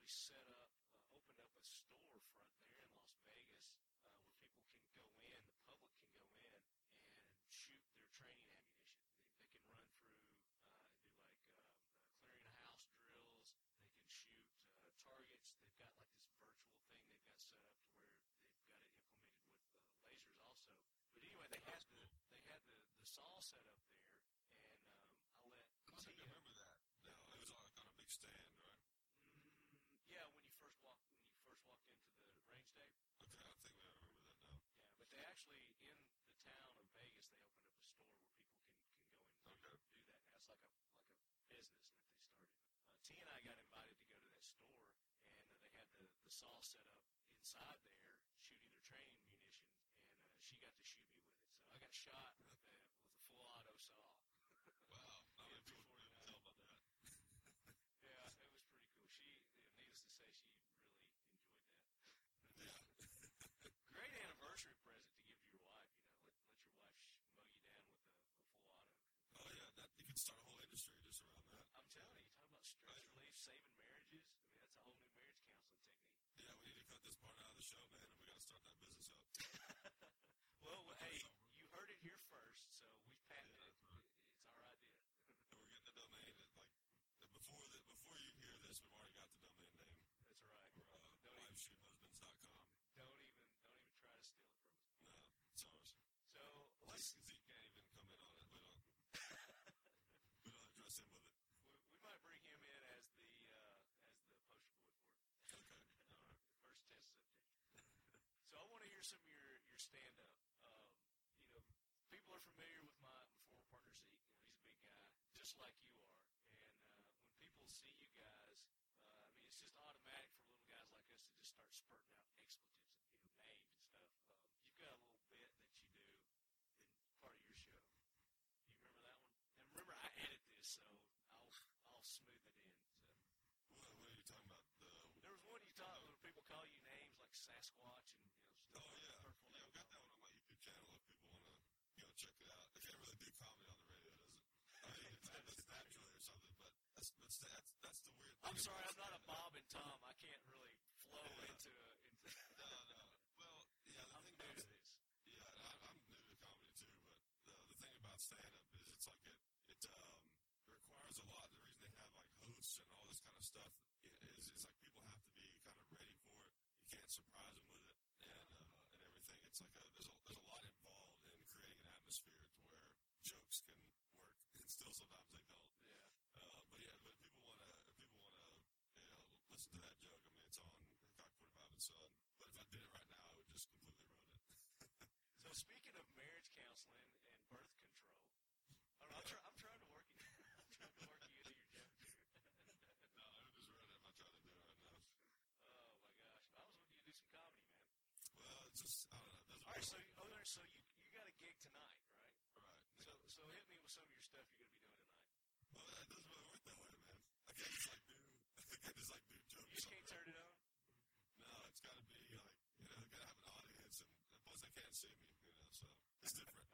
actually set up, uh, opened up a storefront there in Las Vegas uh, where people can go in, the public can go in and shoot their training ammunition. They, they can run through, uh, do like um, uh, house drills. They can shoot uh, targets. They've got like this virtual thing they've got set up to where they've got it implemented with uh, lasers also. But anyway, they had the they had the the saw set up there was all set up inside there shooting their training munition, and uh, she got to shoot me with it. So I got shot with a, with a full auto saw. Wow, I yeah, would tell about that. yeah, it was pretty cool. She, needless to say, she really enjoyed that. yeah. Great anniversary present to give to your wife. You know, let, let your wife sh- mow you down with a, a full auto. Oh yeah, that you could start a whole industry just around that. I'm telling you, you're talking about stress right. relief, saving marriage start that business up. well, hey, just like you are. And uh, when people see you guys, uh, I mean, it's just automatic for little guys like us to just start spurting out expletives and you know, names and stuff. Um, you've got a little bit that you do in part of your show. Do you remember that one? And remember, I edit this, so I'll I'll smooth it in. So. What, what are you talking about? The, There was one you taught where people call you names like Sasquatch and you know stuff. oh, like yeah. Purple Yeah, I've got that one on my YouTube channel if people want to you know, check it out. I can't really do comedy on the radio, does it? I mean, it's, it's naturally or something, but that's, that's, the weird. I'm sorry, I'm not a. Bob and Tom. I can't really flow Yeah. into into. No, no. Well, yeah, the I'm thing new about to this. Yeah, and I, I'm new to comedy too, but the, the thing about stand up is it's like it it um requires a lot. The reason they have like hosts and all this kind of stuff i- is it's like people have to be kind of ready for it. You can't surprise them with it and uh, and everything. It's like a, there's a there's a lot involved in creating an atmosphere to where jokes can work, and still sometimes they don't. Yeah. Uh, but yeah, but if people want to, if people want to, you know, listen to that joke. I mean, it's on Hickok 45 and Son. But if I did it right now, I would just completely ruin it. So speaking of marriage counseling and birth control, I don't know, I'm, try, I'm trying to work you. I'm trying to work you into your joke here. no, I would just ruin it if I tried to do it right now. oh my gosh, I was hoping you do some comedy, man. Well, it's just I don't know. It doesn't All right, work. so you- oh, there, so you you got a gig tonight, right? right. So so hit me with some of your stuff you're going to be doing tonight. well, it doesn't really work that way, man. I can't just like do. I can't just like do jokes. You just on can't the turn it on. No, it's got to be like you know, got to have an audience, and and plus they can't see me, you know, so it's different.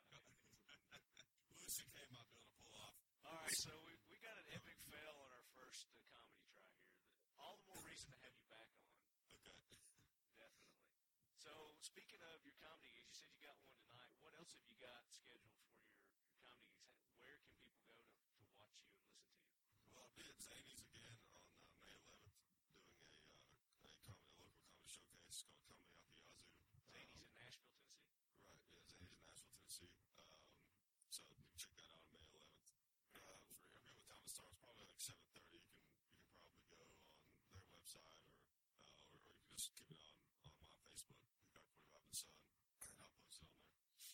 Louis C.K. might be able to pull off. All right, so we we got an epic fail on our first uh, comedy try here. All the more reason to have you back on. Okay. Definitely. So, speaking of your comedy gigs, you said you got one tonight. What else have you got scheduled for your, your comedy gigs? Where can people go to, to watch you and listen to you? Well, I'll be at Zany's again on uh, May 11th, doing a uh, a comedy, a local comedy showcase called Comedy Out the Yazoo. Zany's Um, in Nashville, Tennessee. Right, yeah, Zany's in Nashville, Tennessee. Um, so you can check that out on May 11th. Uh, for, forget what time it starts. Probably like 7:30. You can you can probably go on their website or uh, or, or you can just keep it on on my Facebook, Hickok 45 and Son, and I'll post it on there. Okay.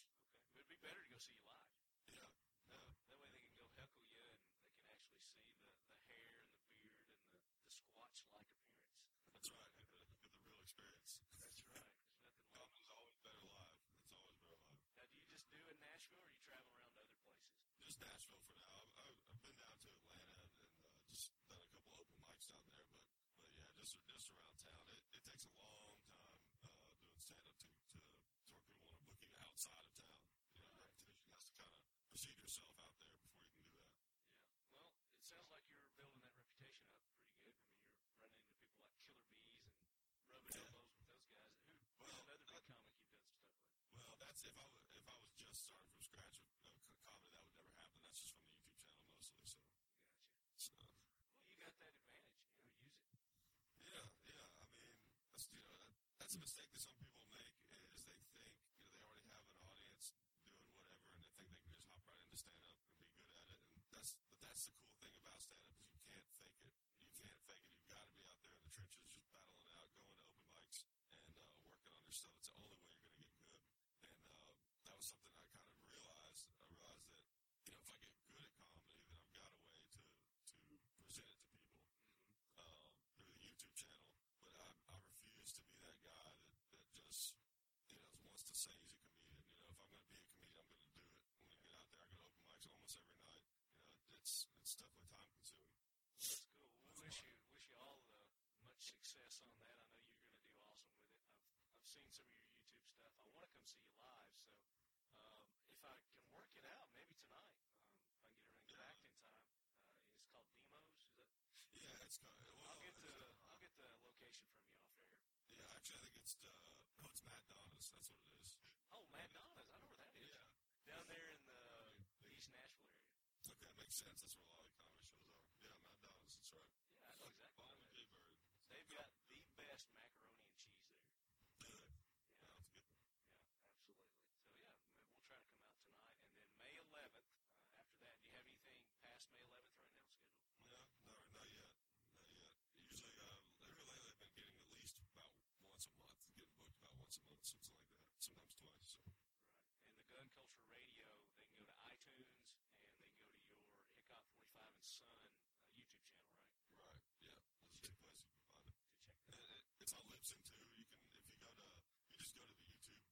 But it'd be better to go see you live. Yeah, yeah, That way they can go heckle you and they can actually see the, the hair and the beard and the, the squatch-like appearance. that's right. Get the, get the real experience. That's right. There's nothing like Comedy's always better live. It's always better live. Now, do you just do in Nashville or you travel around to other places? Just Nashville for now. I've, I've, I've been down to Atlanta and, and uh, just done a couple open mics down there, but but yeah, just just around town. It, it takes a long time uh, doing stand up to to to where people want to book you outside of town. You know, reputation has to kind yourself out there before you can do that. Yeah. Well, it sounds like you're building that reputation up pretty good. I mean, you're running into people like Killer Beaz and rubbing Yeah. elbows with those guys. Who, Well, another big I- comic you've done some stuff with? Well, that's if I wa- if I was just starting from scratch with uh, co- comedy, that would never happen. That's just from the YouTube channel mostly. So, Gotcha. so Well, you got that advantage. You know, use it. Yeah, yeah. I mean, that's you know that, that's a mistake that some people make is they think you know they already have an audience doing whatever, and they think they can just hop right into stand up and be good at it. And that's but that's the cool thing about stand up is you can't fake it. You can't fake it. You've got to be out there in the trenches, just battling it out, going to open mics, and uh, working on yourself. It's the only way you're going to get good. And uh, that was something I kind of realized. I realized that you know if I get good at comedy, then I've got a way to to present it to people um, through the YouTube channel. But I, I refuse to be that guy that, that just, you know, wants to say he's a comedian. You know, if I'm going to be a comedian, I'm going to do it. I'm going to get out there. I go to open mics almost every night. You know, it's it's definitely time consuming. That's cool. We wish you wish you all the much success on that. I know you're going to do awesome with it. I've I've seen some of your YouTube stuff. I want to come see you live. So um, if I can work it out, maybe tonight, um, if I can get everything Yeah. back in time. Uh, it's called Demos. Is that? Yeah, it's kind of. Well, I'll get the it's, uh, I'll get the location from you off air. yeah, actually, I think it's uh, no, it's Mad Donna's. That's what it is. Oh, Mad Donna's. I know where that is. Yeah. Down there in the East Nashville area. Okay, makes sense. That's where a lot of comedy shows are. Yeah, Mad Donna's. That's right. Yeah, I know exactly. Bonnie where that is. Bird. They've got his son uh, YouTube channel, right? Right. Yeah. That's a big place you can it. To check that. It, it's on Libsyn too. You can if you go to you just go to the YouTube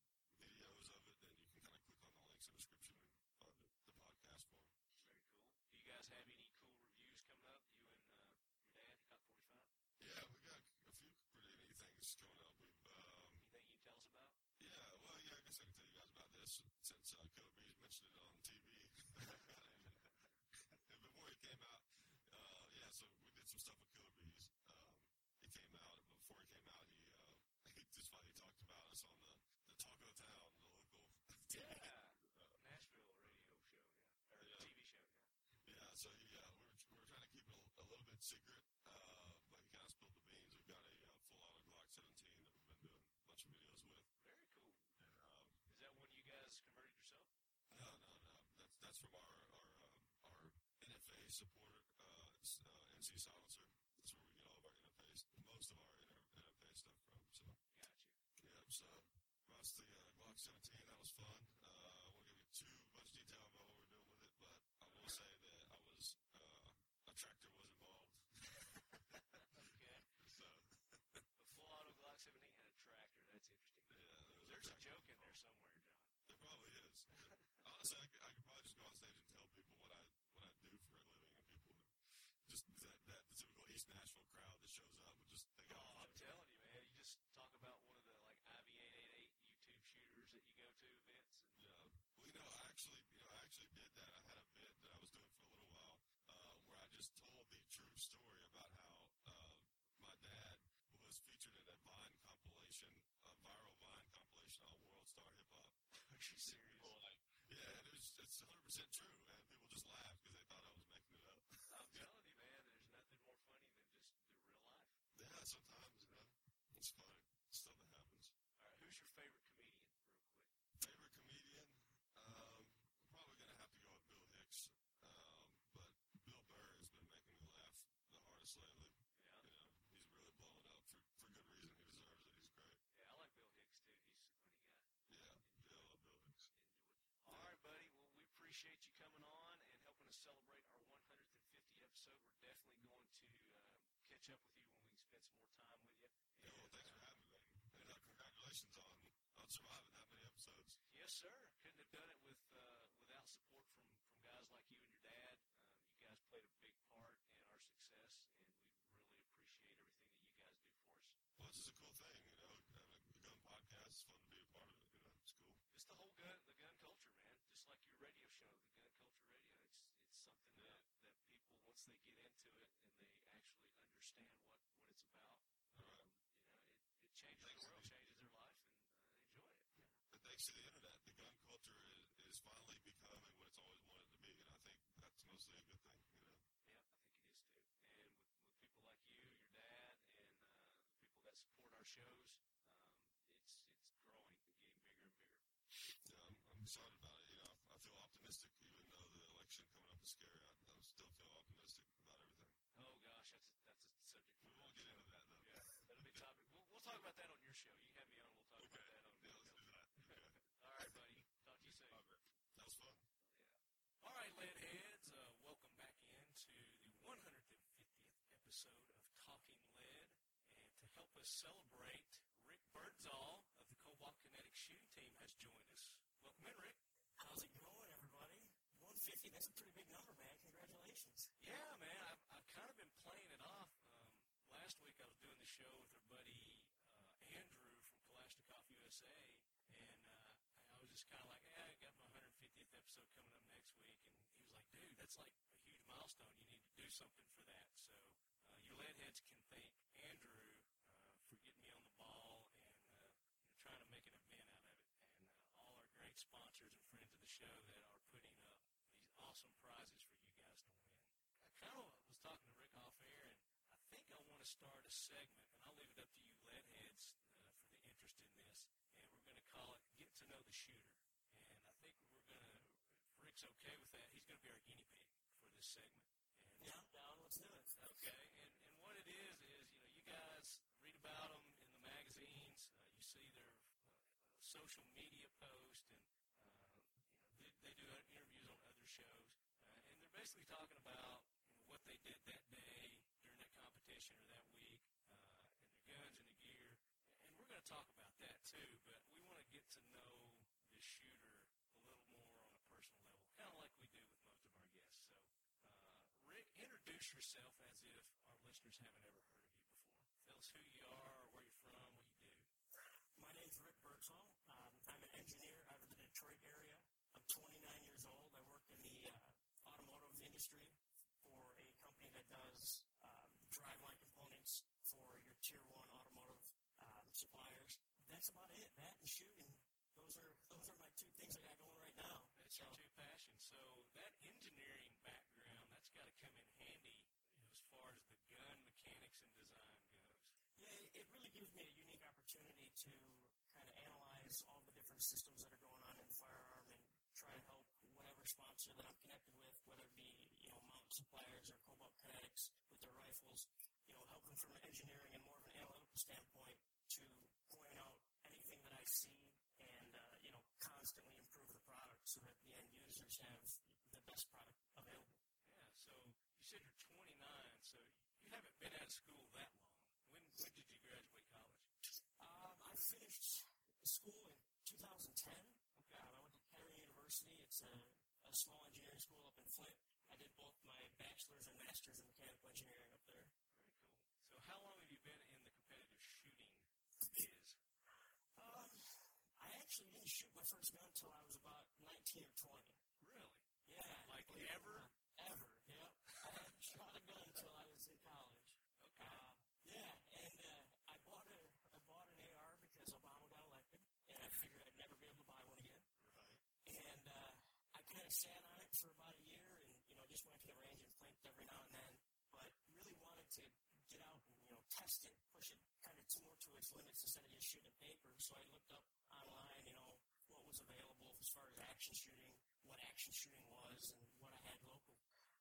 videos of it, then you can kind of click on the links in the description and find the, the podcast form. Very cool. Do you guys have any cool reviews coming up? You and uh, your dad, Hickok 45. Yeah, we got a few pretty neat things coming up. We've um, anything you can tell us about? Yeah, well, yeah, I guess I can tell you guys about this. Secret, uh, but he kind of spilled the beans. We've got a uh, full auto Glock 17 that we've been doing a bunch of videos with. Very cool. And, um, Is that one you guys converted yourself? no, no, no. That's that's from our our uh, our NFA supporter, uh, uh, NC Silencer. That's where we get all of our NFA, most of our NFA stuff from. So. Gotcha. Yeah, so that's the uh, Glock 17. That was fun. Uh, I won't give you too much detail about what we're doing with it, but I will say that I was uh, a tractor was involved. Okay. So A full auto Glock 17 and a tractor. That's interesting. yeah, there was There's a tractor joke in there involved. Somewhere, John. There probably is. Honestly, I could, I could probably just go on stage and tell people what I what I do for a living, and people would just that that the typical East Nashville crowd that shows up would just think, Oh, oh, I'm telling you, man. You just talk about one of the like IV888 YouTube shooters that you go to events. And, Yeah. Well, you know, I actually, you know, I actually did that. I had a bit that I was doing for a little while, uh, where I just told the true story about how uh, my dad was featured in a Vine compilation, a viral Vine compilation on World Star Hip Hop. are you serious? People were like, yeah, and it was, it's 100 percent true, and people just laughed because they thought I was making it up. I'm telling you, man. There's nothing more funny than just the real life. yeah, sometimes, you know, it's funny stuff that happens. All right. Who's your favorite comedian, real quick? Favorite comedian? Um, I'm probably gonna have to go with Bill Hicks. Um, but Bill Burr has been making me laugh the hardest lately. Yeah. You know, he's really blowing up for, for good reason. He deserves it. He's great. Yeah, I like Bill Hicks too. He's a funny guy. Yeah, yeah, I love Bill Hicks. Into it. All right, buddy. Well, we appreciate you coming on and helping us celebrate our 150th episode. We're definitely going to uh, catch up with you when we spend some more time with you. Yeah, well, thanks for having me. And uh, congratulations on on surviving that many episodes. Yes, sir. Couldn't have done it with uh, without support from from guys like you and your dad. Um, you guys played a big part in our success, and we really appreciate everything that you guys do for us. Well, it's just a cool thing, you know. Having a gun podcast is fun to be a part of it. You know, it's cool. Just the whole gun, the gun culture, man. Just like your radio show, the gun culture radio. It's it's something that that people once they get into it and they actually understand what what it's about. Um, you know, it, it changes the world, changes their life, and uh, they enjoy it. Thanks to the internet, the gun culture is, is finally becoming what it's always wanted to be, and I think that's mostly a good thing. You know. Yeah, I think it is too. And with, with people like you, your dad, and uh, the people that support our shows, um, it's it's growing, getting bigger and bigger. Yeah, I'm, I'm excited about it. You know, I, I feel optimistic, even though the election coming up is scary. I, I still feel optimistic about everything. Oh gosh, that's a, that's a subject. We for won't another get show. into that though. Yeah, that'll be a topic. We'll, we'll talk about that on your show. You have me on. We'll talk Okay. about that on. Yeah, let's do that. Okay. All right, buddy. Talk to you soon. That was fun. Yeah. All right, Leadheads, uh, welcome back into the 150th episode of Talking Lead. And to help us celebrate, Rick Birdsall of the Cobalt Kinetic shooting team has joined us. Welcome in, Rick. How's it going, everybody? 150, that's a pretty big number, man. Congratulations. Yeah, man, I've, I've kind of been playing it off. Um, last week I was doing the show with our buddy uh, Andrew from Kalashnikov USA, and uh, I was just kind of like, yeah, I got my 150th episode coming up next week, and he was like, dude, that's like a huge milestone. You need to do something for that. So uh, your lead heads can thank Andrew uh, for getting me on the ball and uh, you know, trying to make an event out of it, and uh, all our great sponsors and friends of the show that are putting up these awesome prizes for you guys to win. I kind of was talking to Rick off air, and I think I want to start a segment, and I'll leave it up to you leadheads uh, for the interest in this, and we're going to call it "Get to Know the Shooter." And I think we're going to, if Rick's okay with that, he's going to be our guinea pig for this segment. And Yeah, down. Let's do it. Okay, and, and what it is is, you know, you guys read about them in the magazines, uh, you see their uh, social media posts, and uh, you know, they, they do interviews on other shows, uh, and they're basically talking about you know, what they did that day during that competition or that week, uh, and their guns and the gear, and we're going to talk about that too. But we want to get to know the shooter a little more on a personal level, kind of like we do with most of our guests. So. Uh, Rick, introduce yourself as if our listeners haven't ever heard of you before. Tell us who you are, where you're from, what you do. My name's Rick Birdsall. Um, I'm an engineer out of the Detroit area. I'm 29 years old. I work in the uh, automotive industry for a company that does um, driveline components for your tier one automotive um, suppliers. That's about it. That and shooting. Those are those are my two things I got going right now. That's your two passions. So that engineering background, that's got to come in handy you know, as far as the analyze all the different systems that are going on in firearm and try to help whatever sponsor that I'm connected with, whether it be you know mount suppliers or Cobalt Kinetics with their rifles, you know, help them from an engineering and more of an analytical standpoint to point out anything that I see and uh, you know constantly improve the product so that the end users have the best product available. Yeah. So you said you're 29, so you haven't been of school that long. When when did you graduate college? Um, I finished school in 2010. Okay. Um, I went to Henry University. It's a, a small engineering school up in Flint. I did both my bachelor's and master's in mechanical engineering up there. Very cool. So how long have you been in the competitive shooting biz? Um, I actually didn't shoot my first gun until I was about 19 or 20. Really? Yeah. Like believe it or ever? not. Ever, yep. I hadn't shot a gun until I was in college. Okay. Uh, yeah, and uh, I bought a I bought an AR because Obama got elected, and I figured I'd never be able to buy one again. Right. And uh, I kind of sat on it for about a year, and you know just went to the range and blinked every now and then. But really wanted to get out and you know test it, push it kind of more to its limits instead of just shooting paper. So I looked up online, you know, what was available as far as action shooting, what action shooting was, and what I had local.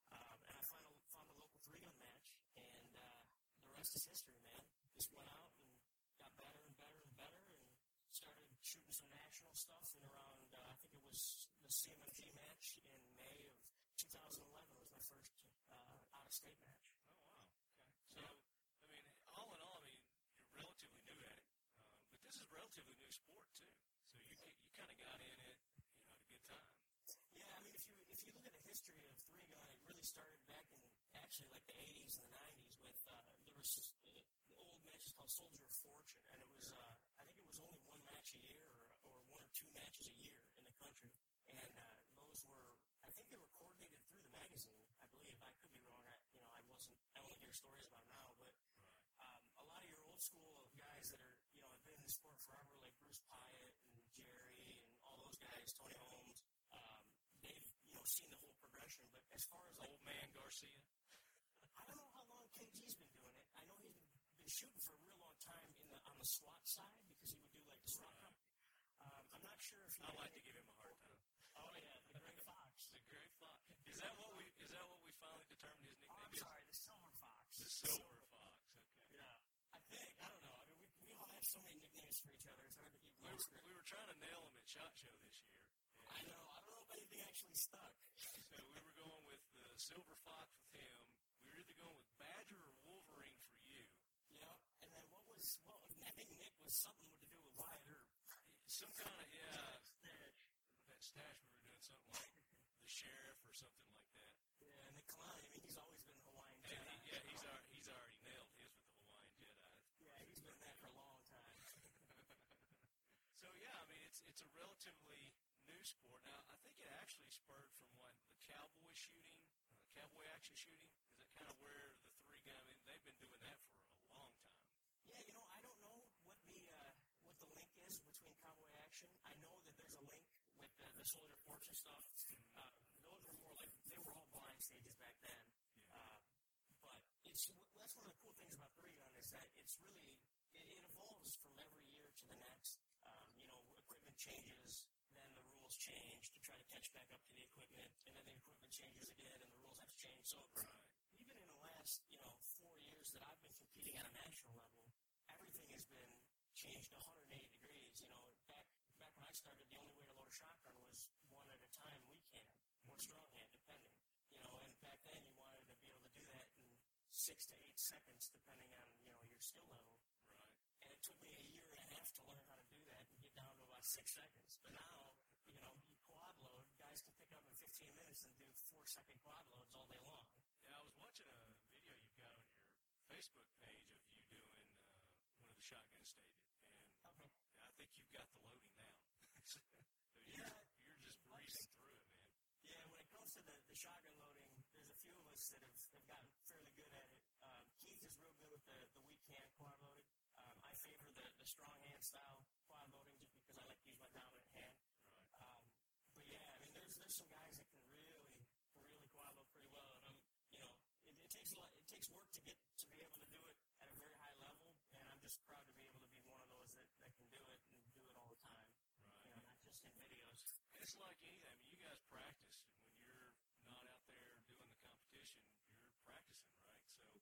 Um, and I found a, found a local three gun match, and uh, the rest is history, man. Just went out and got better and better and better, and started shooting some national stuff. And around, uh, I think it was the CMMG match 2011 was my first uh, out of state match. Oh wow. Okay. So I mean, all in all, I mean, you're relatively new at it, uh, but this is a relatively new sport too. So you you kind of got in it, you know, at a good time. Yeah, I mean, if you if you look at the history of three gun, it really started back in actually like the 80s and the 90s with uh, there was just, uh, the old matches called Soldier of Fortune, and it was uh, I think it was only one match a year or, or one or two matches a year in the country, and uh, those were I think they were coordinated through the magazine. I believe I could be wrong. I, you know, I wasn't. I hear stories about now, but um, a lot of your old school guys that are you know have been in the sport forever, like Bruce Piatt and Jerry and all those guys, Tony Holmes. Um, they've you know seen the whole progression, but as far as like Old man Garcia. I don't know how long KG's been doing it. I know he's been, been shooting for a real long time in the on the SWAT side because he would do like the SWAT Right. Um, I'm not sure if he I like to give him a hard time. Oh yeah, the Gray Fox. The Gray Fox. Is that what we? Is that what we finally determined his Oh, nickname I'm is? sorry, the Silver Fox. The Silver Fox. Okay. Yeah, I think I don't know. I mean, we, we all have so many nicknames for each other. It's hard to keep We were, we were trying to nail him at Shot Show this year. I know. I don't know if anything actually stuck. So we were going with the Silver Fox with him. We were either going with Badger or Wolverine for you. Yeah, and then what was what? was- I think Nick was something to do with Wyatt Earp. Some kind of yeah. Yeah, That stash we were doing something like the sheriff or something like that. yeah, Nick Kalani. I mean, he's always been Hawaiian And Jedi. he, yeah, he's already, he's already nailed his with the Hawaiian Jedi. Yeah, he's been that for a long time. So yeah, I mean it's it's a new sport. Now I think it actually spurred from what the cowboy shooting, uh, cowboy action shooting. Is that kind of where the three gun? I mean they've been doing that for a long time. Yeah, you know, I don't know what the uh, what the link is between cowboy action. I know that there's a link with the, the Soldier Fortune stuff. Uh, those were more like they were all blind stages back then. Uh, but it's that's one of the cool things about three gun is that it's really it, it evolves from every year to the next. Um, you know, equipment changes, then the rules change to try to catch back up to the equipment, and then the equipment changes again, and the rules have to change. So uh, even in the last, you know, four years that I've been competing at a national level, everything has been changed 180 degrees. You know, back back when I started, the only way to load a shotgun was one at a time, weak hand or strong hand, depending. You know, and back then you wanted to be able to do that in six to eight seconds, depending on you know your skill level. Right. And it took me a year and a half to learn how to do that and get down to about six seconds. But now, you know, you quad load, guys can pick up in 15 minutes and do four second quad loads all day long. Yeah, I was watching a video you've got on your Facebook page of you doing uh, one of the shotgun stated, and Okay. I think you've got the loading down. so you're, Yeah. you're just breezing through it, man. Yeah, when it comes to the, the shotgun loading, there's a few of us that have, have gotten fairly good at it. Um, Keith is real good with the, the weak hand quad loaded. Um, I favor the, the strong hand style quad loading just because I like to use my dominant hand. Right. Um, but yeah, I mean, there's there's some guys that can really really quad load pretty well, and I'm you know it, it takes a lot it takes work to get to be able to do it at a very high level, and I'm just proud to be able to be one of those that, that can do it and do it all the time. It's like anything. I mean, you guys practice and when you're not out there doing the competition. You're practicing, right? So,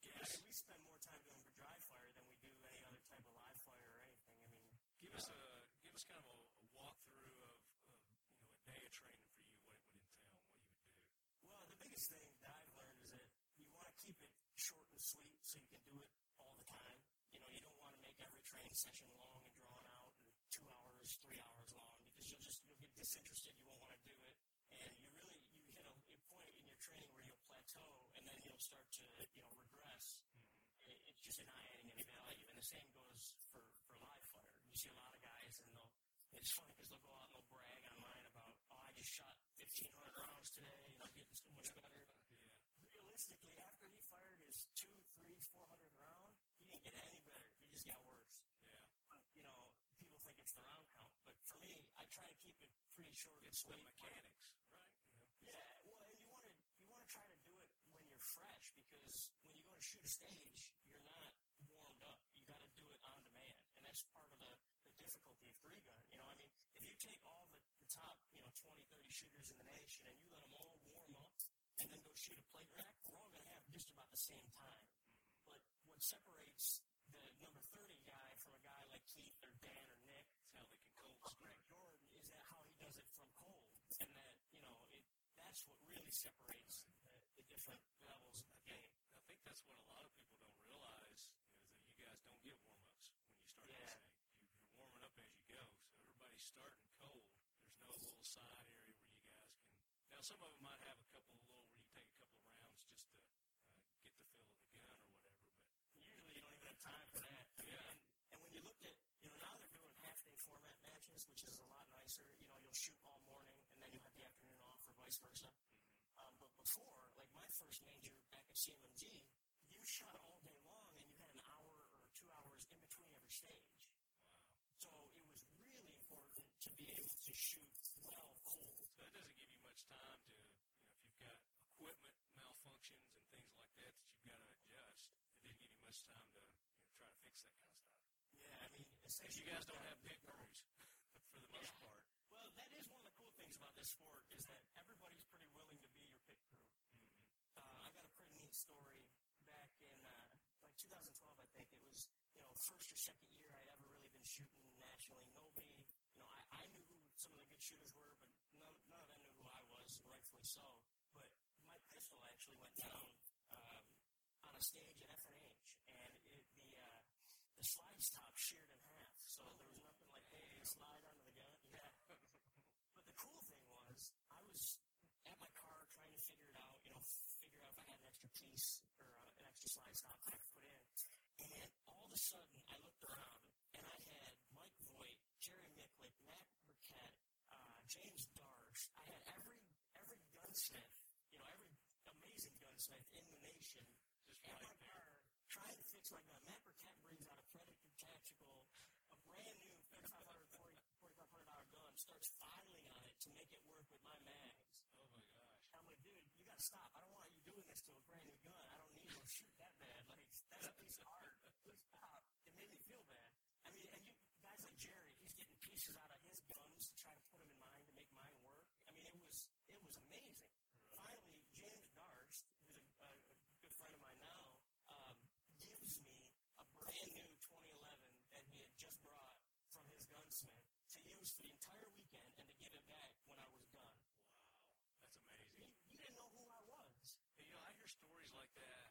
Yeah, give us, I mean, we spend more time doing dry fire than we do any other type of live fire or anything. I mean, give us a give us kind of a, a walkthrough of, of you know a day of training for you. What it would entail, and what you would do. well, the biggest thing that I've learned is that you want to keep it short and sweet so you can do it all the time. You know, you don't want to make every training session long and drawn out and two hours, three hours long because you'll just you'll get disinterested. You won't want to do it, and you really you hit a, a point in your training where you'll plateau and then you'll start to you know regress. Mm-hmm. It, it's just not adding any value, and the same goes for for live fire. You see a lot of guys, and they'll it's funny because they'll go out and they'll brag online about, oh, I just shot 1,500 rounds today, and I'm getting so much better. Yeah. Realistically, after he fired his two, three, 400 round, he didn't get any better. He just got worse. Yeah. But, you know, people think it's the round count, but for me, I try to keep it pretty and It's the mechanics, right? Know, Yeah, well, and you want to you want to try to do it when you're fresh because when you go to shoot a stage, you're not warmed up. You got to do it on demand, and that's part of the, the difficulty of three gun. You know, I mean, if you take all the, the top you know 20, 30 shooters in the nation and you let them all warm up and then go shoot a plate rack, we're all going to have just about the same time. But what separates the number 30 guy from a guy like Keith or Dan or Nick it's how they can cold or start. Greg Jordan is that how he does it from cold, and that you know it, that's what really separates the, the different levels of the game. I think that's what a lot of people don't realize is that you guys don't get warm ups when you start Yeah. You, you're warming up as you go, so everybody's starting cold. There's no little side area where you guys can. Now, some of them might have a couple of little where you take a couple of rounds just to uh, get the feel of the gun or whatever, but Usually you don't even have time for that. Yeah. and, and when you look at you know now they're doing half day format matches, which is a lot nicer. You know, you'll shoot all morning and then you'll have the afternoon off, or vice versa. Before, like my first major back at CMMG, you shot all day long and you had an hour or two hours in between every stage. So it was really important to be able to shoot well cold. So that doesn't give you much time to, you know, if you've got equipment malfunctions and things like that that you've got to adjust, it didn't give you much time to you know, try to fix that kind of stuff. Yeah, I mean, Because you guys don't have pit crews for the most Yeah. part. Well, that is one of the cool things about this sport is that everybody's pretty willing to be your pit crew. Uh, I got a pretty neat story back in uh, like 2012, I think it was. You know, first or second year I'd ever really been shooting nationally. Nobody, you know, I, I knew who some of the good shooters were, but none, none of them knew who I was, rightfully so. But my pistol actually went down um, on a stage at FNH, and it, the uh, the slide stop sheared in half. So there was nothing like, hey, slide onto the gun. Yeah. But the cool thing was, I was at my car trying to figure it out, you know, figure out if I had an extra piece or uh, an extra slide stop I put in. And all of a sudden, I looked around and I had Mike Voigt, Jerry Miculek, Matt Burkett, uh, James Darsh. I had every every gunsmith, you know, every amazing gunsmith in the nation Just at right my car trying to fix my gun. Matt Burkett brings out a Predator Tactical, a brand new $3,500, $4,500 gun, starts filing on it to make it work with my mags. Oh my gosh. I'm like, dude, you gotta stop. I don't want you doing this to a brand new gun. I don't need to shoot that bad. Like, that's a piece of art. Please stop. It made me feel bad. I mean, and you guys like Jerry, he's getting pieces out of his guns to try to put them in mine to make mine work. I mean, it was it was amazing. Finally, James Darst, who's a, a, a good friend of mine now, um, gives me a brand new 2011 that he had just brought from his gunsmith to use for the entire weekend and to give it back when I was done. Wow. That's amazing. You, you didn't know who I was. And, you know, I hear stories like that,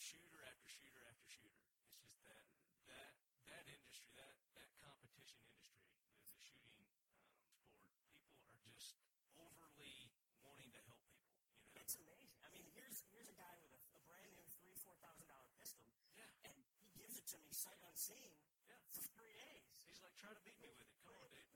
shooter after shooter after shooter. It's just that that that industry, that that competition industry, the, the shooting um, sport, people are just overly wanting to help people. You know, It's amazing. I mean, here's here's a guy with a, a brand new three four thousand dollar pistol, yeah, and he gives it to me sight unseen yeah. for three days. He's like, try to beat me with it. Come on, dude.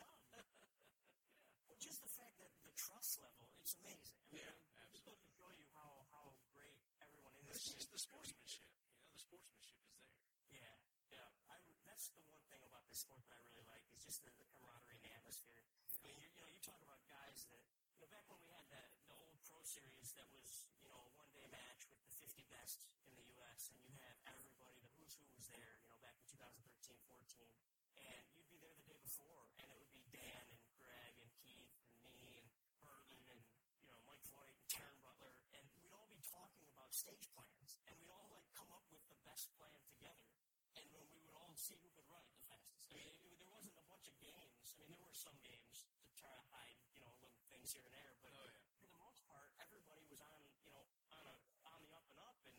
Well, just the fact that the trust level, it's amazing. I mean, Yeah, just absolutely. goes to show you how, how great everyone in It's just the sportsmanship. You know, the sportsmanship is there. Yeah, yeah. I, that's the one thing about this sport that I really like is just the, the camaraderie and the atmosphere. I mean, you, you know, you talk about guys that, you know, back when we had the, the old pro series that was, you know, a one day match with the 50 best in the U.S., and you have everybody, the who's who was there, you know, back in 2013 14. And you'd be there the day before, and it would be Dan and Greg and stage plans, and we'd all like come up with the best plan together, and then we would all see who could run it the fastest. I mean, it, it, there wasn't a bunch of games. I mean, there were some games to try to hide, you know, little things here and there, but Oh, yeah. for the most part, everybody was on, you know, on a on the up and up, and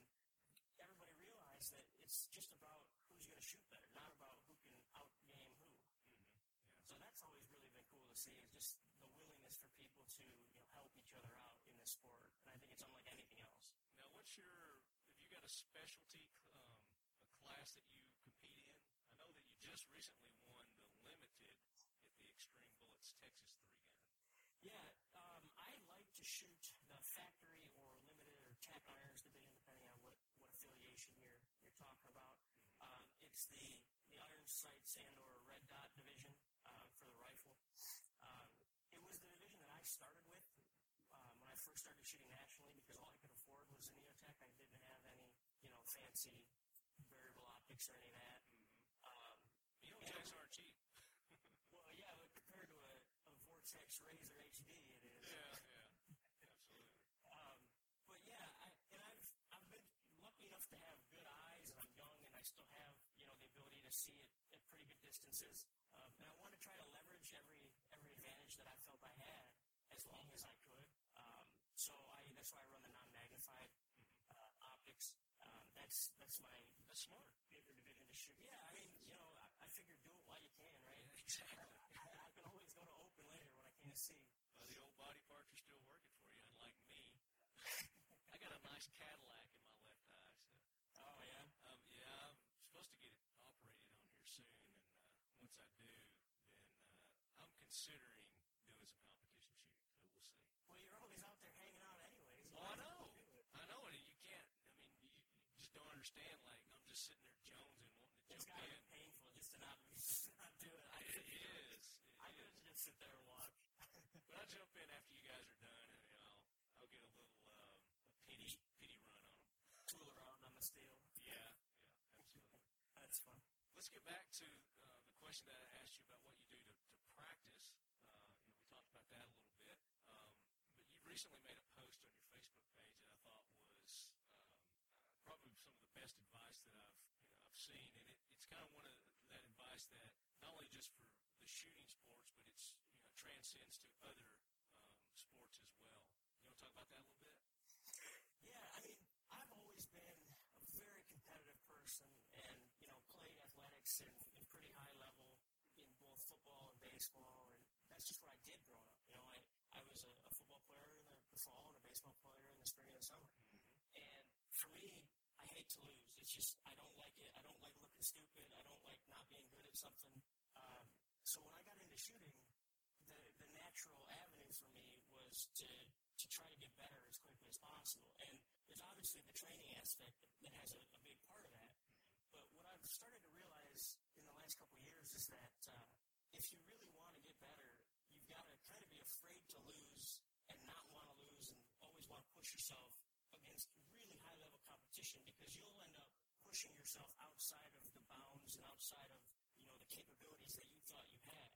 everybody realized that it's just about who's going to shoot better, not about who can outgame who. Mm-hmm. So that's always really been cool to see is just the willingness for people to you know help each other out in this sport, and I think it's unlike anything else. Now, what's your, have you got a specialty, um, a class that you compete in? I know that you just recently won the limited at the Extreme Bullets Texas 3 gun. Yeah, um, I like to shoot the factory or limited or Tac Irons division, depending on what, what affiliation you're you're talking about. Um, it's the the iron sights and or red dot division uh, for the rifle. Um, it was the division that I started with um, when I first started shooting nationally because all I could afford was a Neotech. I didn't have any you know fancy variable optics or any of that. Um, You know, and- aren't cheap. well, yeah, but compared to a, a Vortex Razor HD, it is. Yeah, yeah. Absolutely. Um, but yeah, I, and I've I've been lucky enough to have good eyes, and I'm young, and I still have you know the ability to see it at pretty good distances. Um, and I want to try to leverage every every advantage that I felt I had as long as I could. Um, so I that's why I run the non-magnified uh, optics. Um, that's that's my That's smart. favorite division to shoot. Yeah, I mean, you know, I, I figure do it while you can, right? Exactly. I, I can always go to open later when I can't see. Well, the old body parts are still working for you, unlike me. I got a nice cataract in my left eye, so Oh yeah. um, yeah, I'm supposed to get it operated on here soon, and uh, once I do, then uh, I'm considering doing some competition shooting. So we'll see. Well, you're always out there hanging out anyways. Oh, I know, I know, and you can't. I mean, you, you just don't understand. Like I'm just sitting there jonesing, wanting to It's jump got to in. be painful just to not, just to not do it. I, It is. I It could is. just sit there and watch. But I'll jump in after you guys are done, and you know, I'll, I'll get a little um, a pity pity run on them. Tool around on the steel. Yeah, yeah, absolutely. That's fun. Let's get back to uh, the question that I asked you about what you do to, to practice. Uh, you know, we talked about that a little bit, um, but you recently made a post on your Facebook page that I thought was um, probably some of the best advice that I've you know, I've seen, and it, it's kind of one of that advice that not only just for the shooting sports, but it's you know transcends to other um, sports as well. You want to talk about that a little bit? Yeah, I mean, I've always been a very competitive person and, you know, played athletics in, in pretty high level in both football and baseball, and that's just what I did growing up. You know, I, I was a, a football player in the, the fall and a baseball player in the spring and the summer. And for me, I hate to lose. It's just, I don't like it. I don't like looking stupid. I don't like not being good at something. Um, so when I got into shooting, the, the natural avenue for me was to, to try to get better as quickly as possible. And there's obviously the training aspect that has a, a big part of that. But what I've started to realize in the last couple of years is that uh, if you really want to get better, you've got to kind of be afraid to lose and not want to lose and always want to push yourself against really high level competition because you'll end up pushing yourself outside of the bounds and outside of you know the capabilities that you thought you had.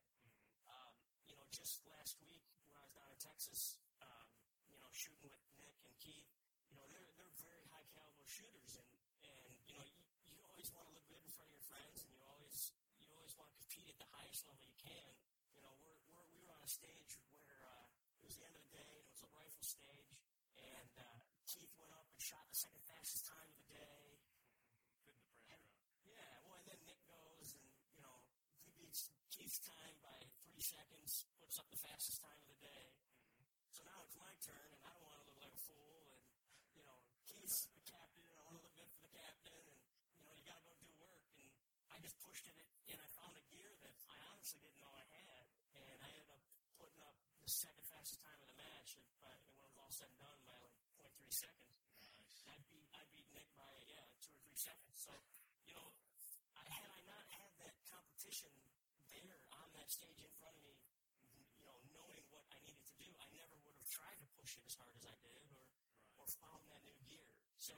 Um, you know, just last week when I was down in Texas, um, you know, shooting with Nick and Keith, you know, they're they're very high caliber shooters, and and you know, you, you always want to look good in front of your friends, and you always you always want to compete at the highest level you can. You know, we're, we're we were on a stage where uh, it was the end of the day, and it was a rifle stage, and uh, Keith went up and shot the second fastest time of the day. Putting the pressure on. Yeah, well, and then Nick goes and, you know, he beats Keith's time by three seconds, puts up the fastest time of the day. Mm-hmm. So now it's my turn, and I don't want to look like a fool. And, you know, Keith's the captain, and I want to look good for the captain. And, you know, you got to go do work. And I just pushed it, and I found a gear that I honestly didn't know I had. And I ended up putting up the second fastest time of the match. And by, and when it was all said and done, by like 0.3 seconds. Nice. I beat I beat Nick by yeah two or three seconds. So you know, I, had I not had that competition there on that stage in front of me, you know, knowing what I needed to do, I never would have tried to push it as hard as I did, or or found that new gear. So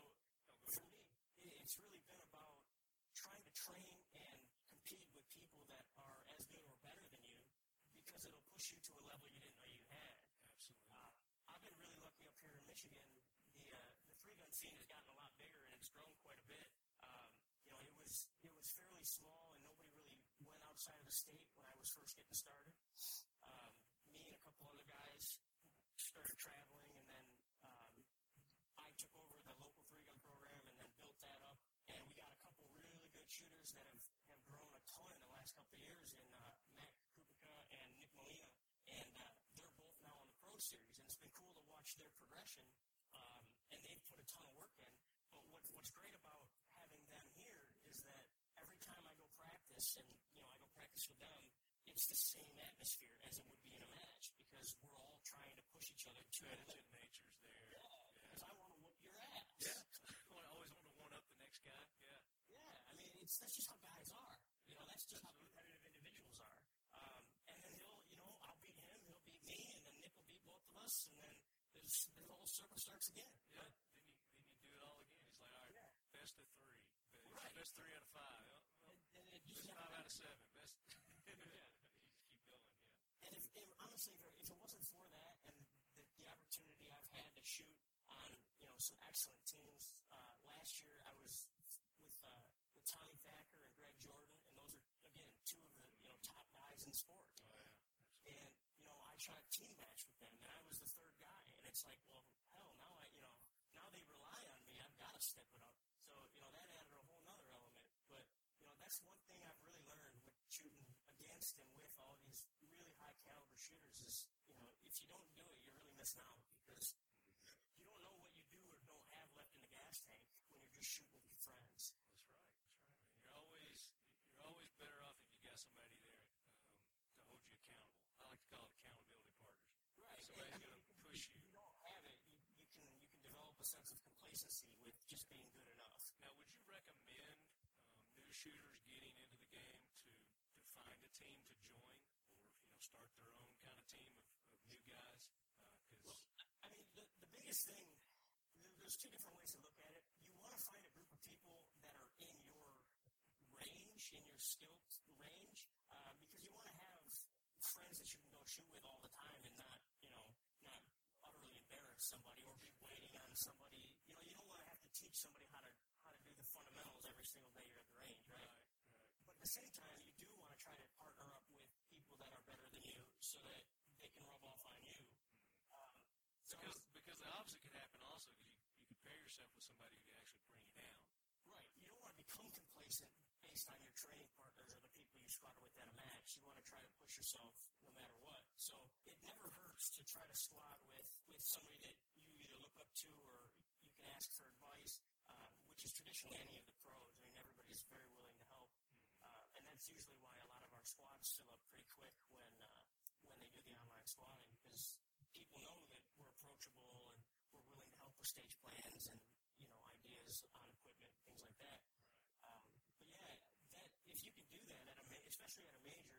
for me, it, it's really been about trying to train and compete with people that are as good or better than you, because it'll push you to a level you didn't know you had. Absolutely. Uh, I've been really lucky up here in Michigan. The uh, the three gun scene has gotten a lot bigger and it's grown quite a bit. Um, you know, it was it was fairly small and nobody really went outside of the state was first getting started. Um, me and a couple other guys started traveling, and then um, I took over the local three gun program and then built that up. And we got a couple really good shooters that have, have grown a ton in the last couple of years in uh, Matt Kupica and Nick Molina. And uh, they're both now on the Pro Series. And it's been cool to watch their progression. Um, and they've put a ton of work in. But what, what's great about having them here is that every time I go practice and, you know, I go practice with them, it's the same atmosphere as it would be in a match because we're all trying to push each other to Competitive nature's there. Yeah, because I want to whoop your ass. Yeah. I always want to one up the next guy. Yeah. Yeah, I mean, it's that's just how guys are. You know, that's just how competitive individuals are. Um, and then he'll, you know, I'll beat him, he'll beat me, and then Nick will beat both of us, and then there's, the whole circle starts again. Yeah. Then you then you do it all again. He's like, all right, Yeah. best of three. Best, Right. best three out of five. Well, well, And, and it just best never five out of ends. seven. Best. yeah. You keep going. Yeah. And if, if honestly, if it, if it wasn't for that and the, the opportunity I've had to shoot on, you know, some excellent teams, uh, last year I was with uh, with Tommy Thacker and Greg Jordan, and those are again two of the you know top guys in sport. Oh yeah. And you know, I shot a team match with them, and I was the third guy. And it's like, well, hell, now I, you know, now they rely on me. I've got to step it up. So you know, that added a whole nother element. But you know, that's one thing I've really learned with shooting against and with all these really shooters is, you know, if you don't do it, you're really missing out because you don't know what you do or don't have left in the gas tank when you're just shooting with your friends. That's right. That's right. Man. You're always you're always better off if you got somebody there um, to hold you accountable. I like to call it accountability partners. Right. Somebody's gonna push you. you. If you don't have it, you, you can you can develop a sense of complacency with just being good enough. Now, would you recommend um, new shooters getting into the game to, to find a team to join, or you know, start their own kind of team of, of new guys? Because Well, I mean, the, the biggest thing, there- there's two different ways to look at it. You want to find a group of people that are in your range, in your skill range, uh, because you want to have friends that you can go shoot with all the time and not, you know, not utterly embarrass somebody or be waiting on somebody. You know, you don't want to have to teach somebody how to how to do the fundamentals every single day you're at the range, right? right, right. But at the same time, you do want to try to partner up with people that are better than you so that they can rub off on you. Um, so Because because the opposite could happen also. Because you, you could pair yourself with somebody who can actually bring you down. Right. You don't want to become complacent based on your training partners or the people you squatted with at a match. You want to try to push yourself no matter what. So it never hurts to try to squat with, with somebody that you either look up to or you can ask for advice, uh, which is traditionally any of the pros. I mean, everybody's very willing to help. Uh, and that's usually why a lot of our squads fill up pretty quick when, uh, when they do the online squatting because people know that we're approachable and we're willing to help with stage plans and, you know, ideas on equipment, things like that. Um, but yeah, that if you can do that at a especially at a major,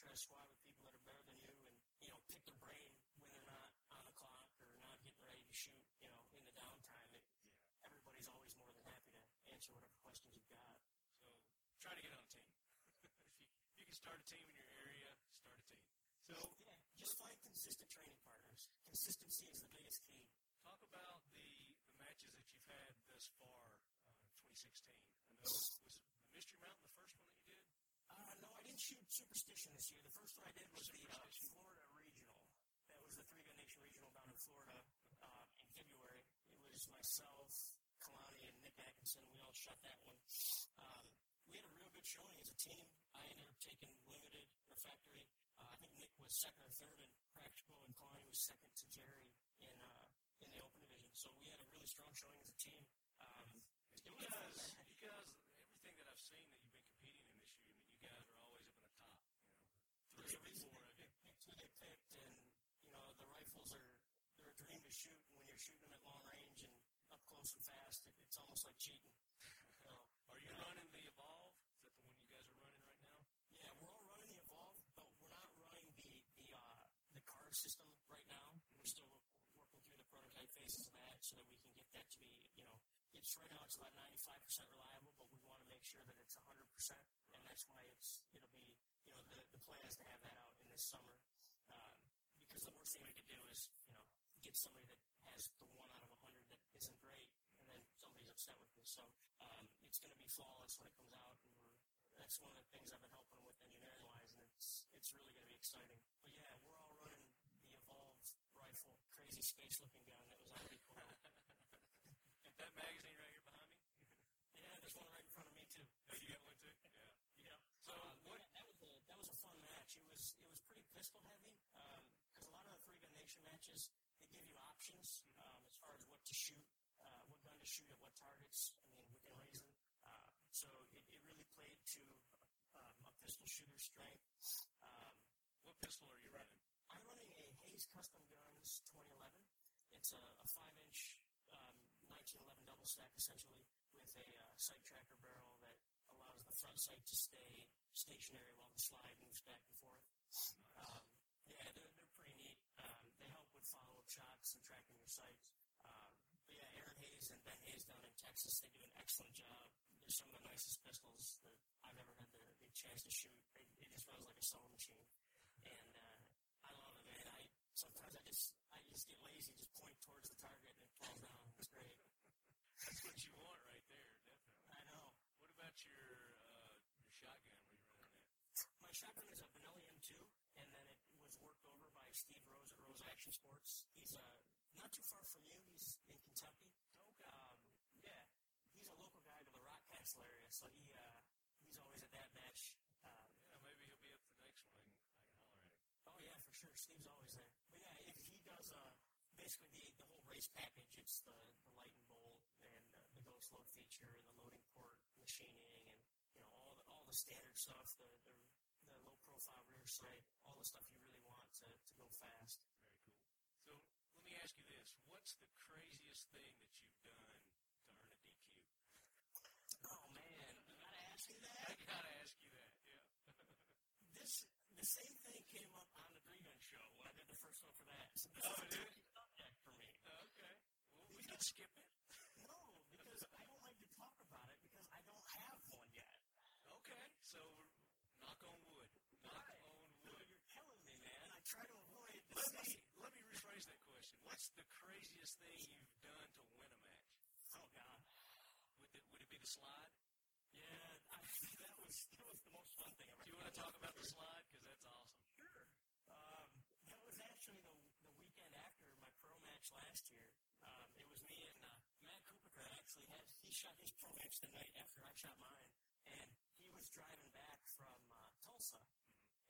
it's always to try squad with people that are better than you and you know pick their brain when they're not on the clock or not getting ready to shoot. You know, in the downtime, it, everybody's always more than happy to answer whatever questions you've got. So try to get on a team. if you, you can start a team in your area, start a team. So yeah, just find consistent training partners. Consistency is the biggest key. talk about the, the matches that you've had thus far uh, in 2016. I know was the Mystery Mountain the first one that you did? Uh, no, I didn't shoot Superstition this year. The first one I Superstition. Florida Regional. That was the Three Gun Nation Regional down in Florida uh, in February. It was myself, Kalani, and Nick Atkinson. We all shot that one. Um, we had a real good showing as a team. I ended up taking limited refractory. Uh, I think Nick was second or third in practical, and Kalani was second to Jerry in uh, in the open division. So we had a really strong showing as a team. Um, it You was a fun guys, match. you guys, everything that I've seen that you've been competing in this year, I mean, you guys are always up in the top. You know, There's three a or reason four they of you. picked who they picked, and you know the rifles are they're a dream to shoot. And when you're shooting them at long range and up close and fast, it, it's almost like cheating. So, Are you running the Evolve? Is that the one you guys are running right now? yeah, we're all running the Evolve, but we're not running the the uh, the card system right now. We're still working through the prototype phases of that so that we can get that to be you know. It's right now. It's about 95% reliable, but we want to make sure that it's 100%, and that's why it's it'll be you know the the plan is to have that out in this summer. Um, because the worst thing we could do is, you know, get somebody that has the one out of a hundred that isn't great, and then somebody's upset with me. So um, it's going to be flawless when it comes out, and that's one of the things I've been helping with engineering wise, and it's it's really going to be exciting. But yeah, we're all running the Evolve rifle, crazy space looking gun that was already cool. And that magazine right here behind me. yeah, there's one right in front of me too. Oh, you got one too? Yeah. Yeah. So um, what? yeah, that was a that was a fun match. It was it was pretty pistol heavy because a lot of the three gun nation matches they give you options um, as far as what to shoot, uh, what gun to shoot at what targets. I mean, within reason. Uh, so it, it really played to um, a pistol shooter strength. Um, What pistol are you running? I'm running a Hayes Custom Guns 2011. It's a, a five inch um, 1911 double stack essentially with a uh, sight tracker barrel that allows the front sight to stay stationary while the slide moves back and forth. Um, yeah, they're, they're pretty neat. Um, they help with follow up shots and tracking your sights. Um, but yeah, Aaron Hayes and Ben Hayes down in Texas, they do an excellent job. They're some of the nicest pistols that I've ever had the, the chance to shoot. It, it just runs like a sewing machine. And uh, I love it, man. I sometimes I just I just get lazy, just point towards the target and it falls down. It's great. That's what you want right there, definitely. I know. What about your uh, your shotgun? Where you running that? My shotgun is a Benelli M2, and then it was worked over by Steve Rose at Rose Action Sports. He's uh, not too far from you. He's in Kentucky. Okay. Um, yeah, he's a local guy to the Rock Castle area, so he uh, he's always at that match. Um, Yeah, maybe he'll be up for the next one. I can, I can holler at him. Oh yeah, for sure. Steve's always there. But yeah, if he does uh basically the, the whole race package. It's the, the light and bolt and uh, the ghost load feature and the loading port machining and you know all the all the standard stuff, the the, the low profile rear sight, all the stuff you really want to, to go fast. Very cool. So let me ask you this: What's the craziest thing that you've done to earn a DQ? Oh man, you gotta ask me I that. gotta ask you that. Yeah. This the same thing came up on the three gun show when I did the first that. Oh, it did? touchy subject for me. okay. Well, we can skip it. No, because I don't like to talk about it because I don't have one yet. Okay. So knock on wood. Knock Right. on No, wood. you're killing me, man. I try to avoid Let me let me rephrase that question. What's the craziest thing you've done to win a match? Oh God. Would it, would it be the slide? Yeah, I, that was that was the most fun thing ever. Do you want to talk about the slide? Because that's awesome. Sure. Um, that was actually the the weekend after my pro match last year. Um, it was me and uh, Matt Cooper actually had he shot his pro match the night after I shot mine, and he was driving back from uh, Tulsa,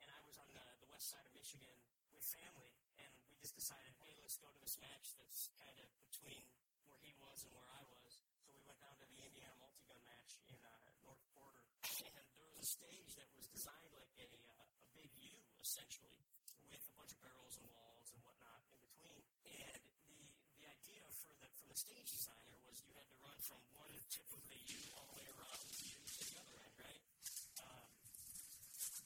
and I was on the, the west side of Michigan with family, and we just decided, hey, let's go to this match that's kind of between where he was and where I was. So we went down to the Indiana multi-gun match in uh, North Porter, and there was a stage that was designed like a uh, a big U essentially, with a bunch of barrels and walls and whatnot in between. And the the idea for the for the stage designer was you had to run from one tip of the U all the way around the U to the other end, right? Um,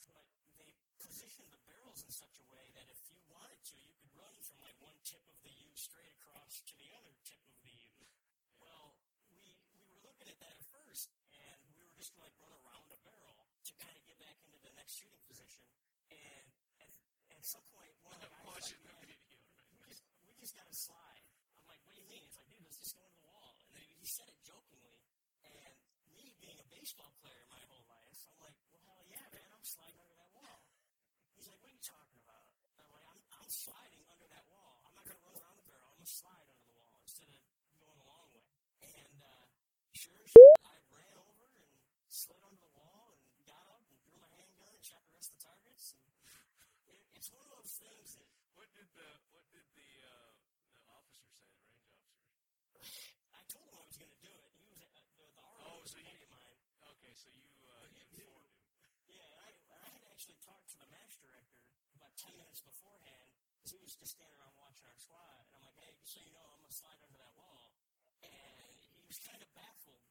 but they positioned the barrels in such a way that if you wanted to, you could run from like one tip of the U straight across to the other tip of the U. Well, we we were looking at that at first, and we were just going to like run around a barrel to kind of get back into the next shooting position. And at, at some point, one of the I'm guys was watching like, the "Man, video. Right? we just we just got to slide. I'm like, what do you mean? It's like, dude, let's just go into the wall. And then he said it jokingly. And me being a baseball player my whole life, I'm like, well, hell yeah, man, I'm sliding under that wall. He's like, what are you talking about? I'm like, I'm, I'm sliding under that wall. I'm not going to run around the barrel. I'm going to slide under the wall instead of going the long way. And uh, sure as I ran over and slid under the wall and got up and drew my handgun and shot the rest of the targets. And it, it's one of those things that What did the what did the uh, the officer say? The range officer. I told him I was going to do it. He was uh, the, the RO Oh, was so a you- buddy of mine. Okay, so you uh, you Yeah. informed him. Yeah, and I, and I had actually talked to the match director about 10 minutes beforehand because he was just standing around watching our squad. And I'm like, hey, just so you know, I'm going to slide under that wall. And he was kind of baffled,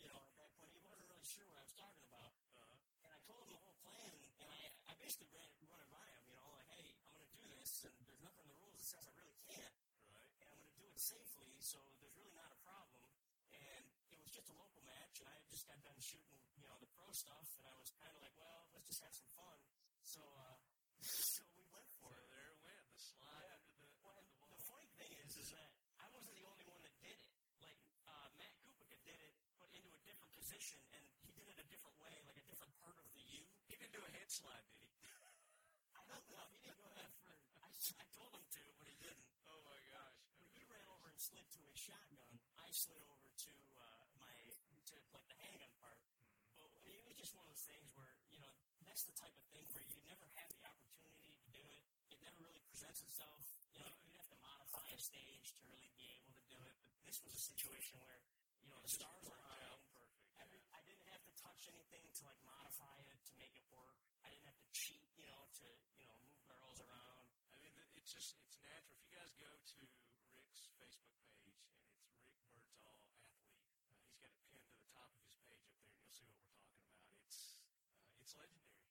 you know, at that point. He wasn't really sure what I was talking about. Uh-huh. And I told him the whole plan, and I, I basically ran, run it by him, you know, like, hey, I'm going to do this, and there's nothing in the rules that says I really can't Right. and I'm going to do it safely, so there's really not a problem. And it was just a local match, and I had just got done shooting, you know, the pro stuff, and I was kind of like, well, let's just have some fun. So, uh, so we went for So it. there it went. The slide Yeah. under the Well, under and the wall. the funny thing is, is that I wasn't the only one that did it. Like and he did it a different way, like a different part of the U. He didn't do a head slide, did he? I don't know. He didn't go that far. I, I told him to, but he didn't. Oh my gosh. When he ran over and slid to his shotgun, I slid over to uh, my to like the handgun part. But it was just one of those things where you know that's the type of thing where you never have the opportunity to do it. It never really presents itself. You know, you'd have to modify a stage to really be able to do it. But this was a situation where you know the stars worked aligned. out perfect, Every, I didn't have to touch anything to like modify it to make it work. I didn't have to cheat, you know, to you know move barrels around. I mean, it's just it's natural. If you guys go to Rick's Facebook page and it's Rick Birdsall athlete, uh, he's got it pinned to the top of his page up there, and you'll see what we're talking about. It's uh, it's legendary.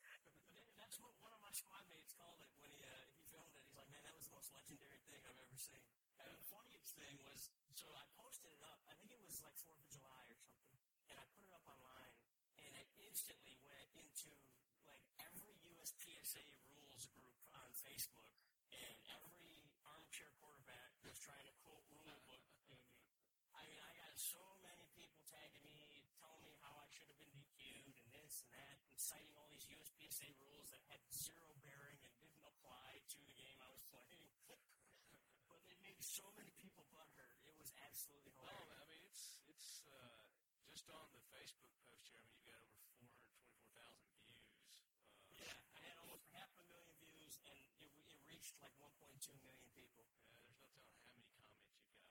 Yeah. That's what one of my squad mates called it when he uh, he filmed it. He's like, man, that was the most legendary thing I've ever seen. And the funniest thing was, so I posted it up. I think it was like Fourth of July or something, and I put it up online, and it instantly went into like every USPSA rules group on Facebook, and every armchair quarterback was trying to quote rule book. I mean, I got so many people tagging me, telling me how I should have been DQ'd and this and that, and citing all these USPSA rules that had zero bearing and didn't apply to the game I was playing. but it made so many people butthurt. It was absolutely Well, hilarious. I mean, it's it's uh, just on the Facebook post 2 million people. Yeah, there's no telling how many comments you've got on there.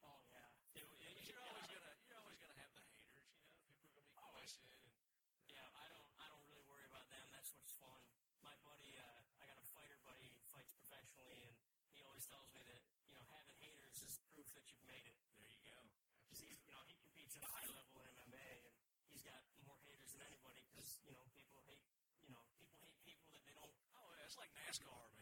Uh, oh yeah. It, it, you're yeah. always gonna you're always gonna have the haters. You know, people are gonna be questioning. Oh, yeah, I don't I don't really worry about them. That's what's fun. My buddy, uh, I got a fighter buddy who fights professionally, and he always tells me that you know having haters is proof that you've made it. There you go. Because he's you know he competes at a high level in MMA, and he's got more haters than anybody because you know people hate you know people hate people that they don't. Oh, it's like NASCAR, man.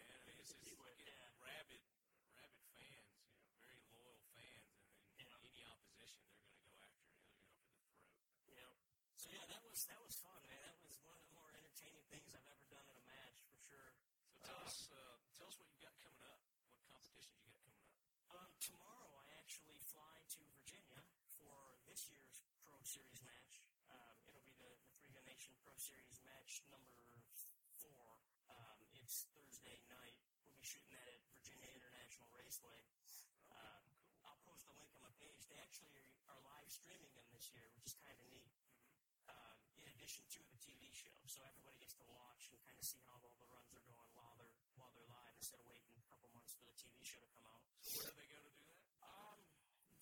I mean, it's just You would, you get yeah. rabid, rabid fans. You know, very loyal fans, and then Yeah. any opposition, they're going to go after. You know, they're go for the throat. Know. So yeah, that was that was fun, man. That was one of the more entertaining things I've ever done in a match, for sure. So tell us, uh, tell us what you got coming up. What competitions you got coming up? Um, tomorrow, I actually fly to Virginia for this year's Pro Series match. Um, it'll be the, the Three Gun Nation Pro Series match number four. Um, it's Thursday night. We'll be shooting that at Virginia International Raceway. Um, I'll post a link on my page. They actually are, are live streaming them this year, which is kind of neat. Um, in addition to the TV show, so everybody gets to watch and kind of see how all the runs are going while they're while they're live instead of waiting a couple months for the TV show to come out. So where do they go to do that? Um,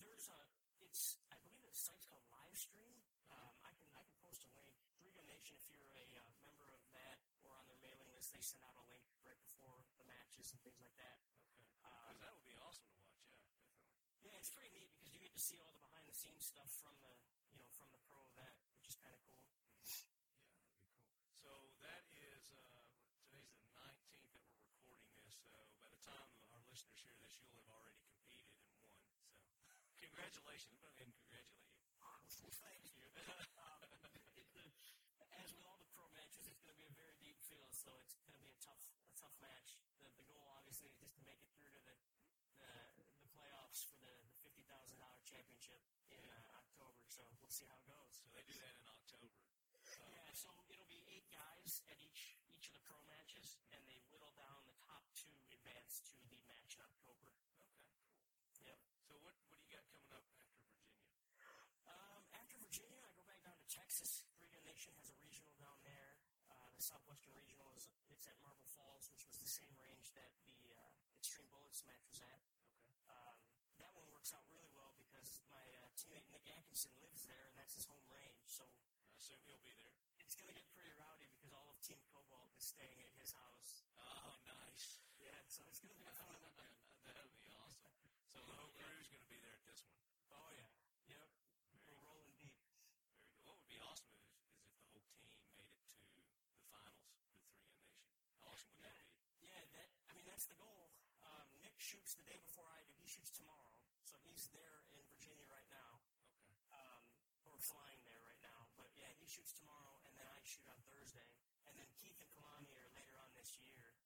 there's a, it's, I believe the site's called Livestream. Um, I can, I can post a link. Three Nation, if you're a uh, member of that or on their mailing list, they send out a link right before the matches and things like that. Okay. Um, Because that would be awesome to watch. Yeah, definitely. yeah, it's pretty neat because you get to see all the behind the scenes stuff from the, you know, from the pro event, which is kind of cool. Yeah, that'd be cool. So that is uh, today's the 19th that we're recording this. So by the time our listeners hear this, you'll have already competed and won. So congratulations. Go ahead and congratulate you. Thank you. um, as with all the pro matches, it's going to be a very deep field, so it's going to be a tough, a tough match. The, the goal, obviously, is just to make it through to the the, the playoffs for the, the fifty thousand dollar championship in uh, October. So we'll see how it goes. So they do that in October. Uh, Yeah, so it'll be eight guys at each each of the pro matches, and they whittle down the top two advance to the match in October. Okay, cool. Yep. So what what do you got coming up after Virginia? Um, after Virginia, I go back down to Texas. Gun Nation has a regional down there. Uh, the Southwestern Regional is it's at Marble Falls, which was the same range that the uh, Extreme Bullets match was at. Okay. Um, that one works out really well because my uh, Nick Atkinson lives there, and that's his home range. So I assume he'll be there. it's going to get pretty rowdy because all of Team Cobalt is staying at his house. Oh, nice. Yeah, so it's going to be fun. That'll be awesome. So the whole crew's going to be there at this one. Oh yeah, yep. We're rolling deep. Very good. What would be awesome is, is if the whole team made it to the finals with Three Gun Nation. How awesome would that be? Yeah, that I mean that's the goal. Um, Nick shoots the day before I do. He shoots tomorrow, so he's there in flying there right now, but yeah, he shoots tomorrow, and then I shoot on Thursday, and then Keith and Kalani are later on this year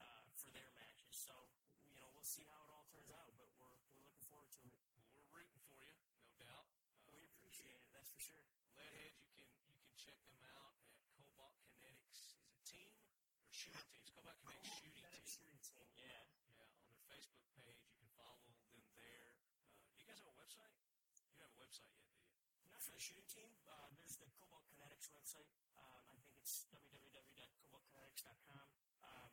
uh, for their matches. So you know, we'll see how it all turns out, but we're we're looking forward to it. We're rooting for you, no doubt. Uh, we appreciate it, that's for sure. Leadhead, you can you can check them out at Cobalt Kinetics. Is it team or shooting teams? Cobalt Kinetics. For the shooting team. Uh, there's the Cobalt Kinetics website. Um, I think it's www.cobaltkinetics.com. Um,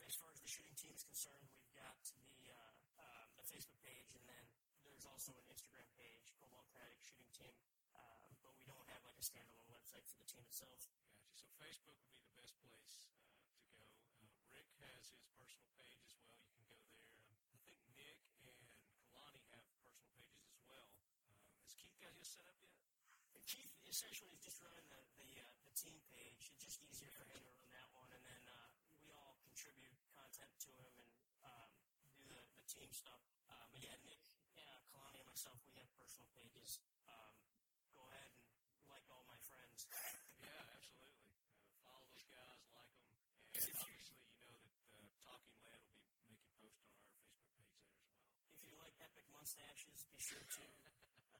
as far as the shooting team is concerned, we've got the uh, um, the Facebook page, and then there's also an Instagram page, Cobalt Kinetics Shooting Team. Um, but we don't have like a standalone website for the team itself. Gotcha. So Facebook would be the best place uh, to go. Uh, Rick has his personal page as well. You can go there. Um, I think Nick and Kalani have personal pages as well. Um, has Keith got his set up yet? And Keith essentially is just running the the, uh, the team page. It's just easier for him to run that one, and then uh, we all contribute content to him and um, do the, the team stuff. Um, but yeah, Nick, yeah, Kalani, and myself, we have personal pages. Um, go ahead and like all my friends. Yeah, absolutely. Uh, follow those guys, like them, and obviously you know that uh, Talking Lead will be making posts on our Facebook page there as well. If you like epic mustaches, be sure to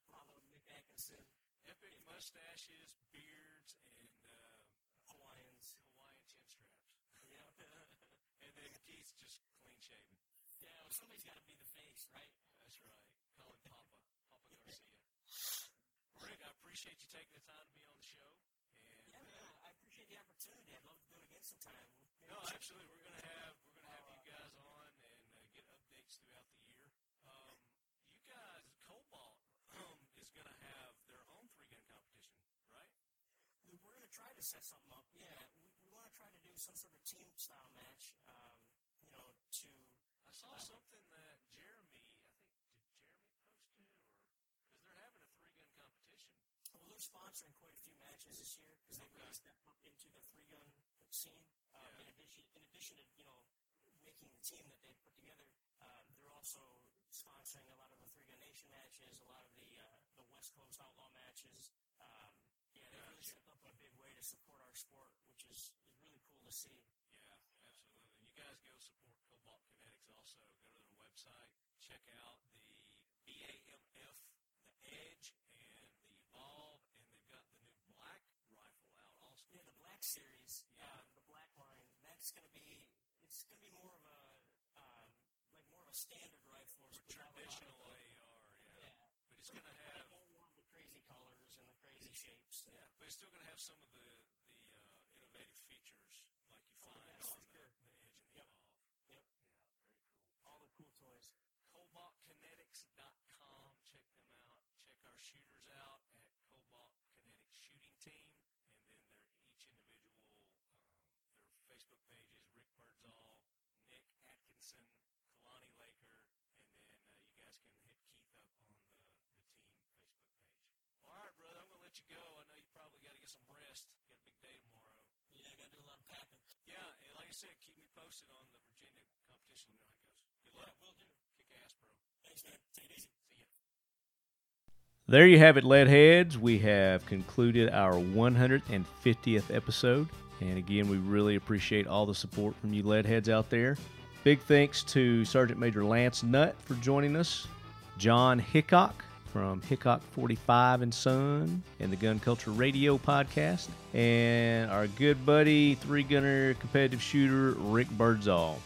follow Nick Atkinson, Epic mustaches, beards, and uh, Hawaiians. Hawaiian chin straps. Yeah, and then Keith's just clean shaven. yeah. Well, somebody's got to be the face, right? That's right. Call him Papa, Papa Garcia. Rick, I appreciate you taking the time to be on the show. And Yeah, man. I appreciate the opportunity. I'd love to do it again sometime. Maybe no, absolutely. We're gonna have we're gonna have you guys on and uh, get updates throughout the year. Um, you guys, Cobalt um, is gonna have their own three gun competition, right? We're going to try to set something up. Yeah, we, we want to try to do some sort of team style match. Um, you know, to I saw something that Jeremy, I think, did Jeremy post it or because they're having a three gun competition. well, they're sponsoring quite a few matches this year because they've really stepped up into the three gun scene. Um, Yeah. In addition, in addition to you know making the team that they've put together, um, they're also sponsoring a lot of the three gun nation matches, a lot of the uh, the West Coast outlaw matches. Um, yeah, they really Gotcha. stepped up in a big way to support our sport, which is, is really cool to see. Yeah, absolutely. You guys go support Cobalt Kinetics also. Go to their website, check out the BAMF, the Edge, and the Evolve, and they've got the new black rifle out also. Yeah, the Black Series, Yeah. um, the Black line, that's going to be it's going to be more of a um, like more of a standard rifle, More but we have a traditional AR, yeah. Yeah, But it's going to have, the crazy colors and the crazy shapes. yeah, but it's still going to have some of the uh, innovative features like you Oh, find yes, on for the, sure. the Edge and the Yep. Evolve. Yep. Yeah, very cool. All the cool toys. CobaltKinetics.com. Check them out. Check our shooters out at Cobalt Kinetics Shooting Team, and then their each individual um, their Facebook pages: Rick Birdsall, Nick Atkinson, Kalani Laker, and then uh, you guys can hit Keith up on the, the team Facebook page. All right, brother, I'm gonna let you go. I know you probably got to get some rest. You got a big day tomorrow. Yeah, I got to do a lot of packing. Yeah, and like I said, keep me posted on the Virginia competition. Goes. Good Yeah, luck. will do. Kick ass, bro. Thanks, man. Take it easy. See ya. There you have it, Leadheads. We have concluded our 150th episode. And again, we really appreciate all the support from you Leadheads out there. Big thanks to Sergeant Major Lance Nutt for joining us, John Hickok from Hickok 45 and Son and the Gun Culture Radio podcast, and our good buddy, three gunner competitive shooter, Rick Birdsall.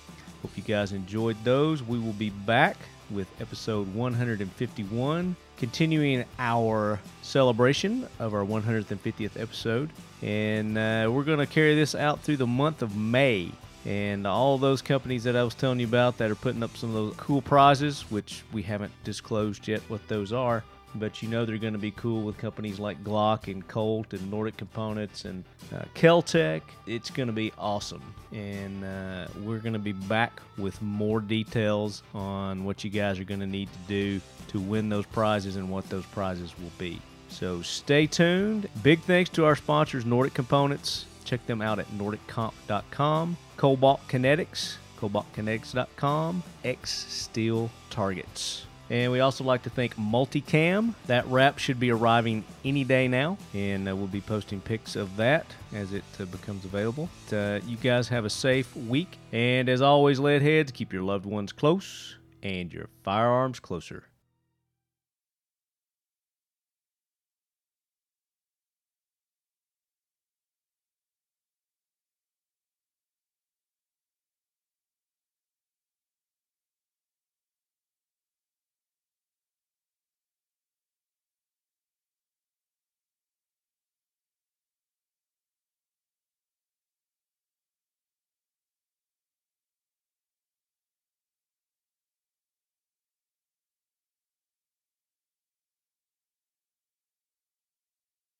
Hope you guys enjoyed those. We will be back with episode 151, continuing our celebration of our 150th episode. And uh, we're going to carry this out through the month of May. And all those companies that I was telling you about that are putting up some of those cool prizes, which we haven't disclosed yet what those are, but you know they're going to be cool with companies like Glock and Colt and Nordic Components and uh, Keltec. It's going to be awesome. And uh, we're going to be back with more details on what you guys are going to need to do to win those prizes and what those prizes will be. So stay tuned. Big thanks to our sponsors, Nordic Components. Check them out at nordiccomp.com. Cobalt Kinetics, cobaltkinetics.com. X Steel Targets. And we also like to thank Multicam. That wrap should be arriving any day now, and uh, we'll be posting pics of that as it uh, becomes available. Uh, you guys have a safe week, and as always, lead heads, keep your loved ones close and your firearms closer.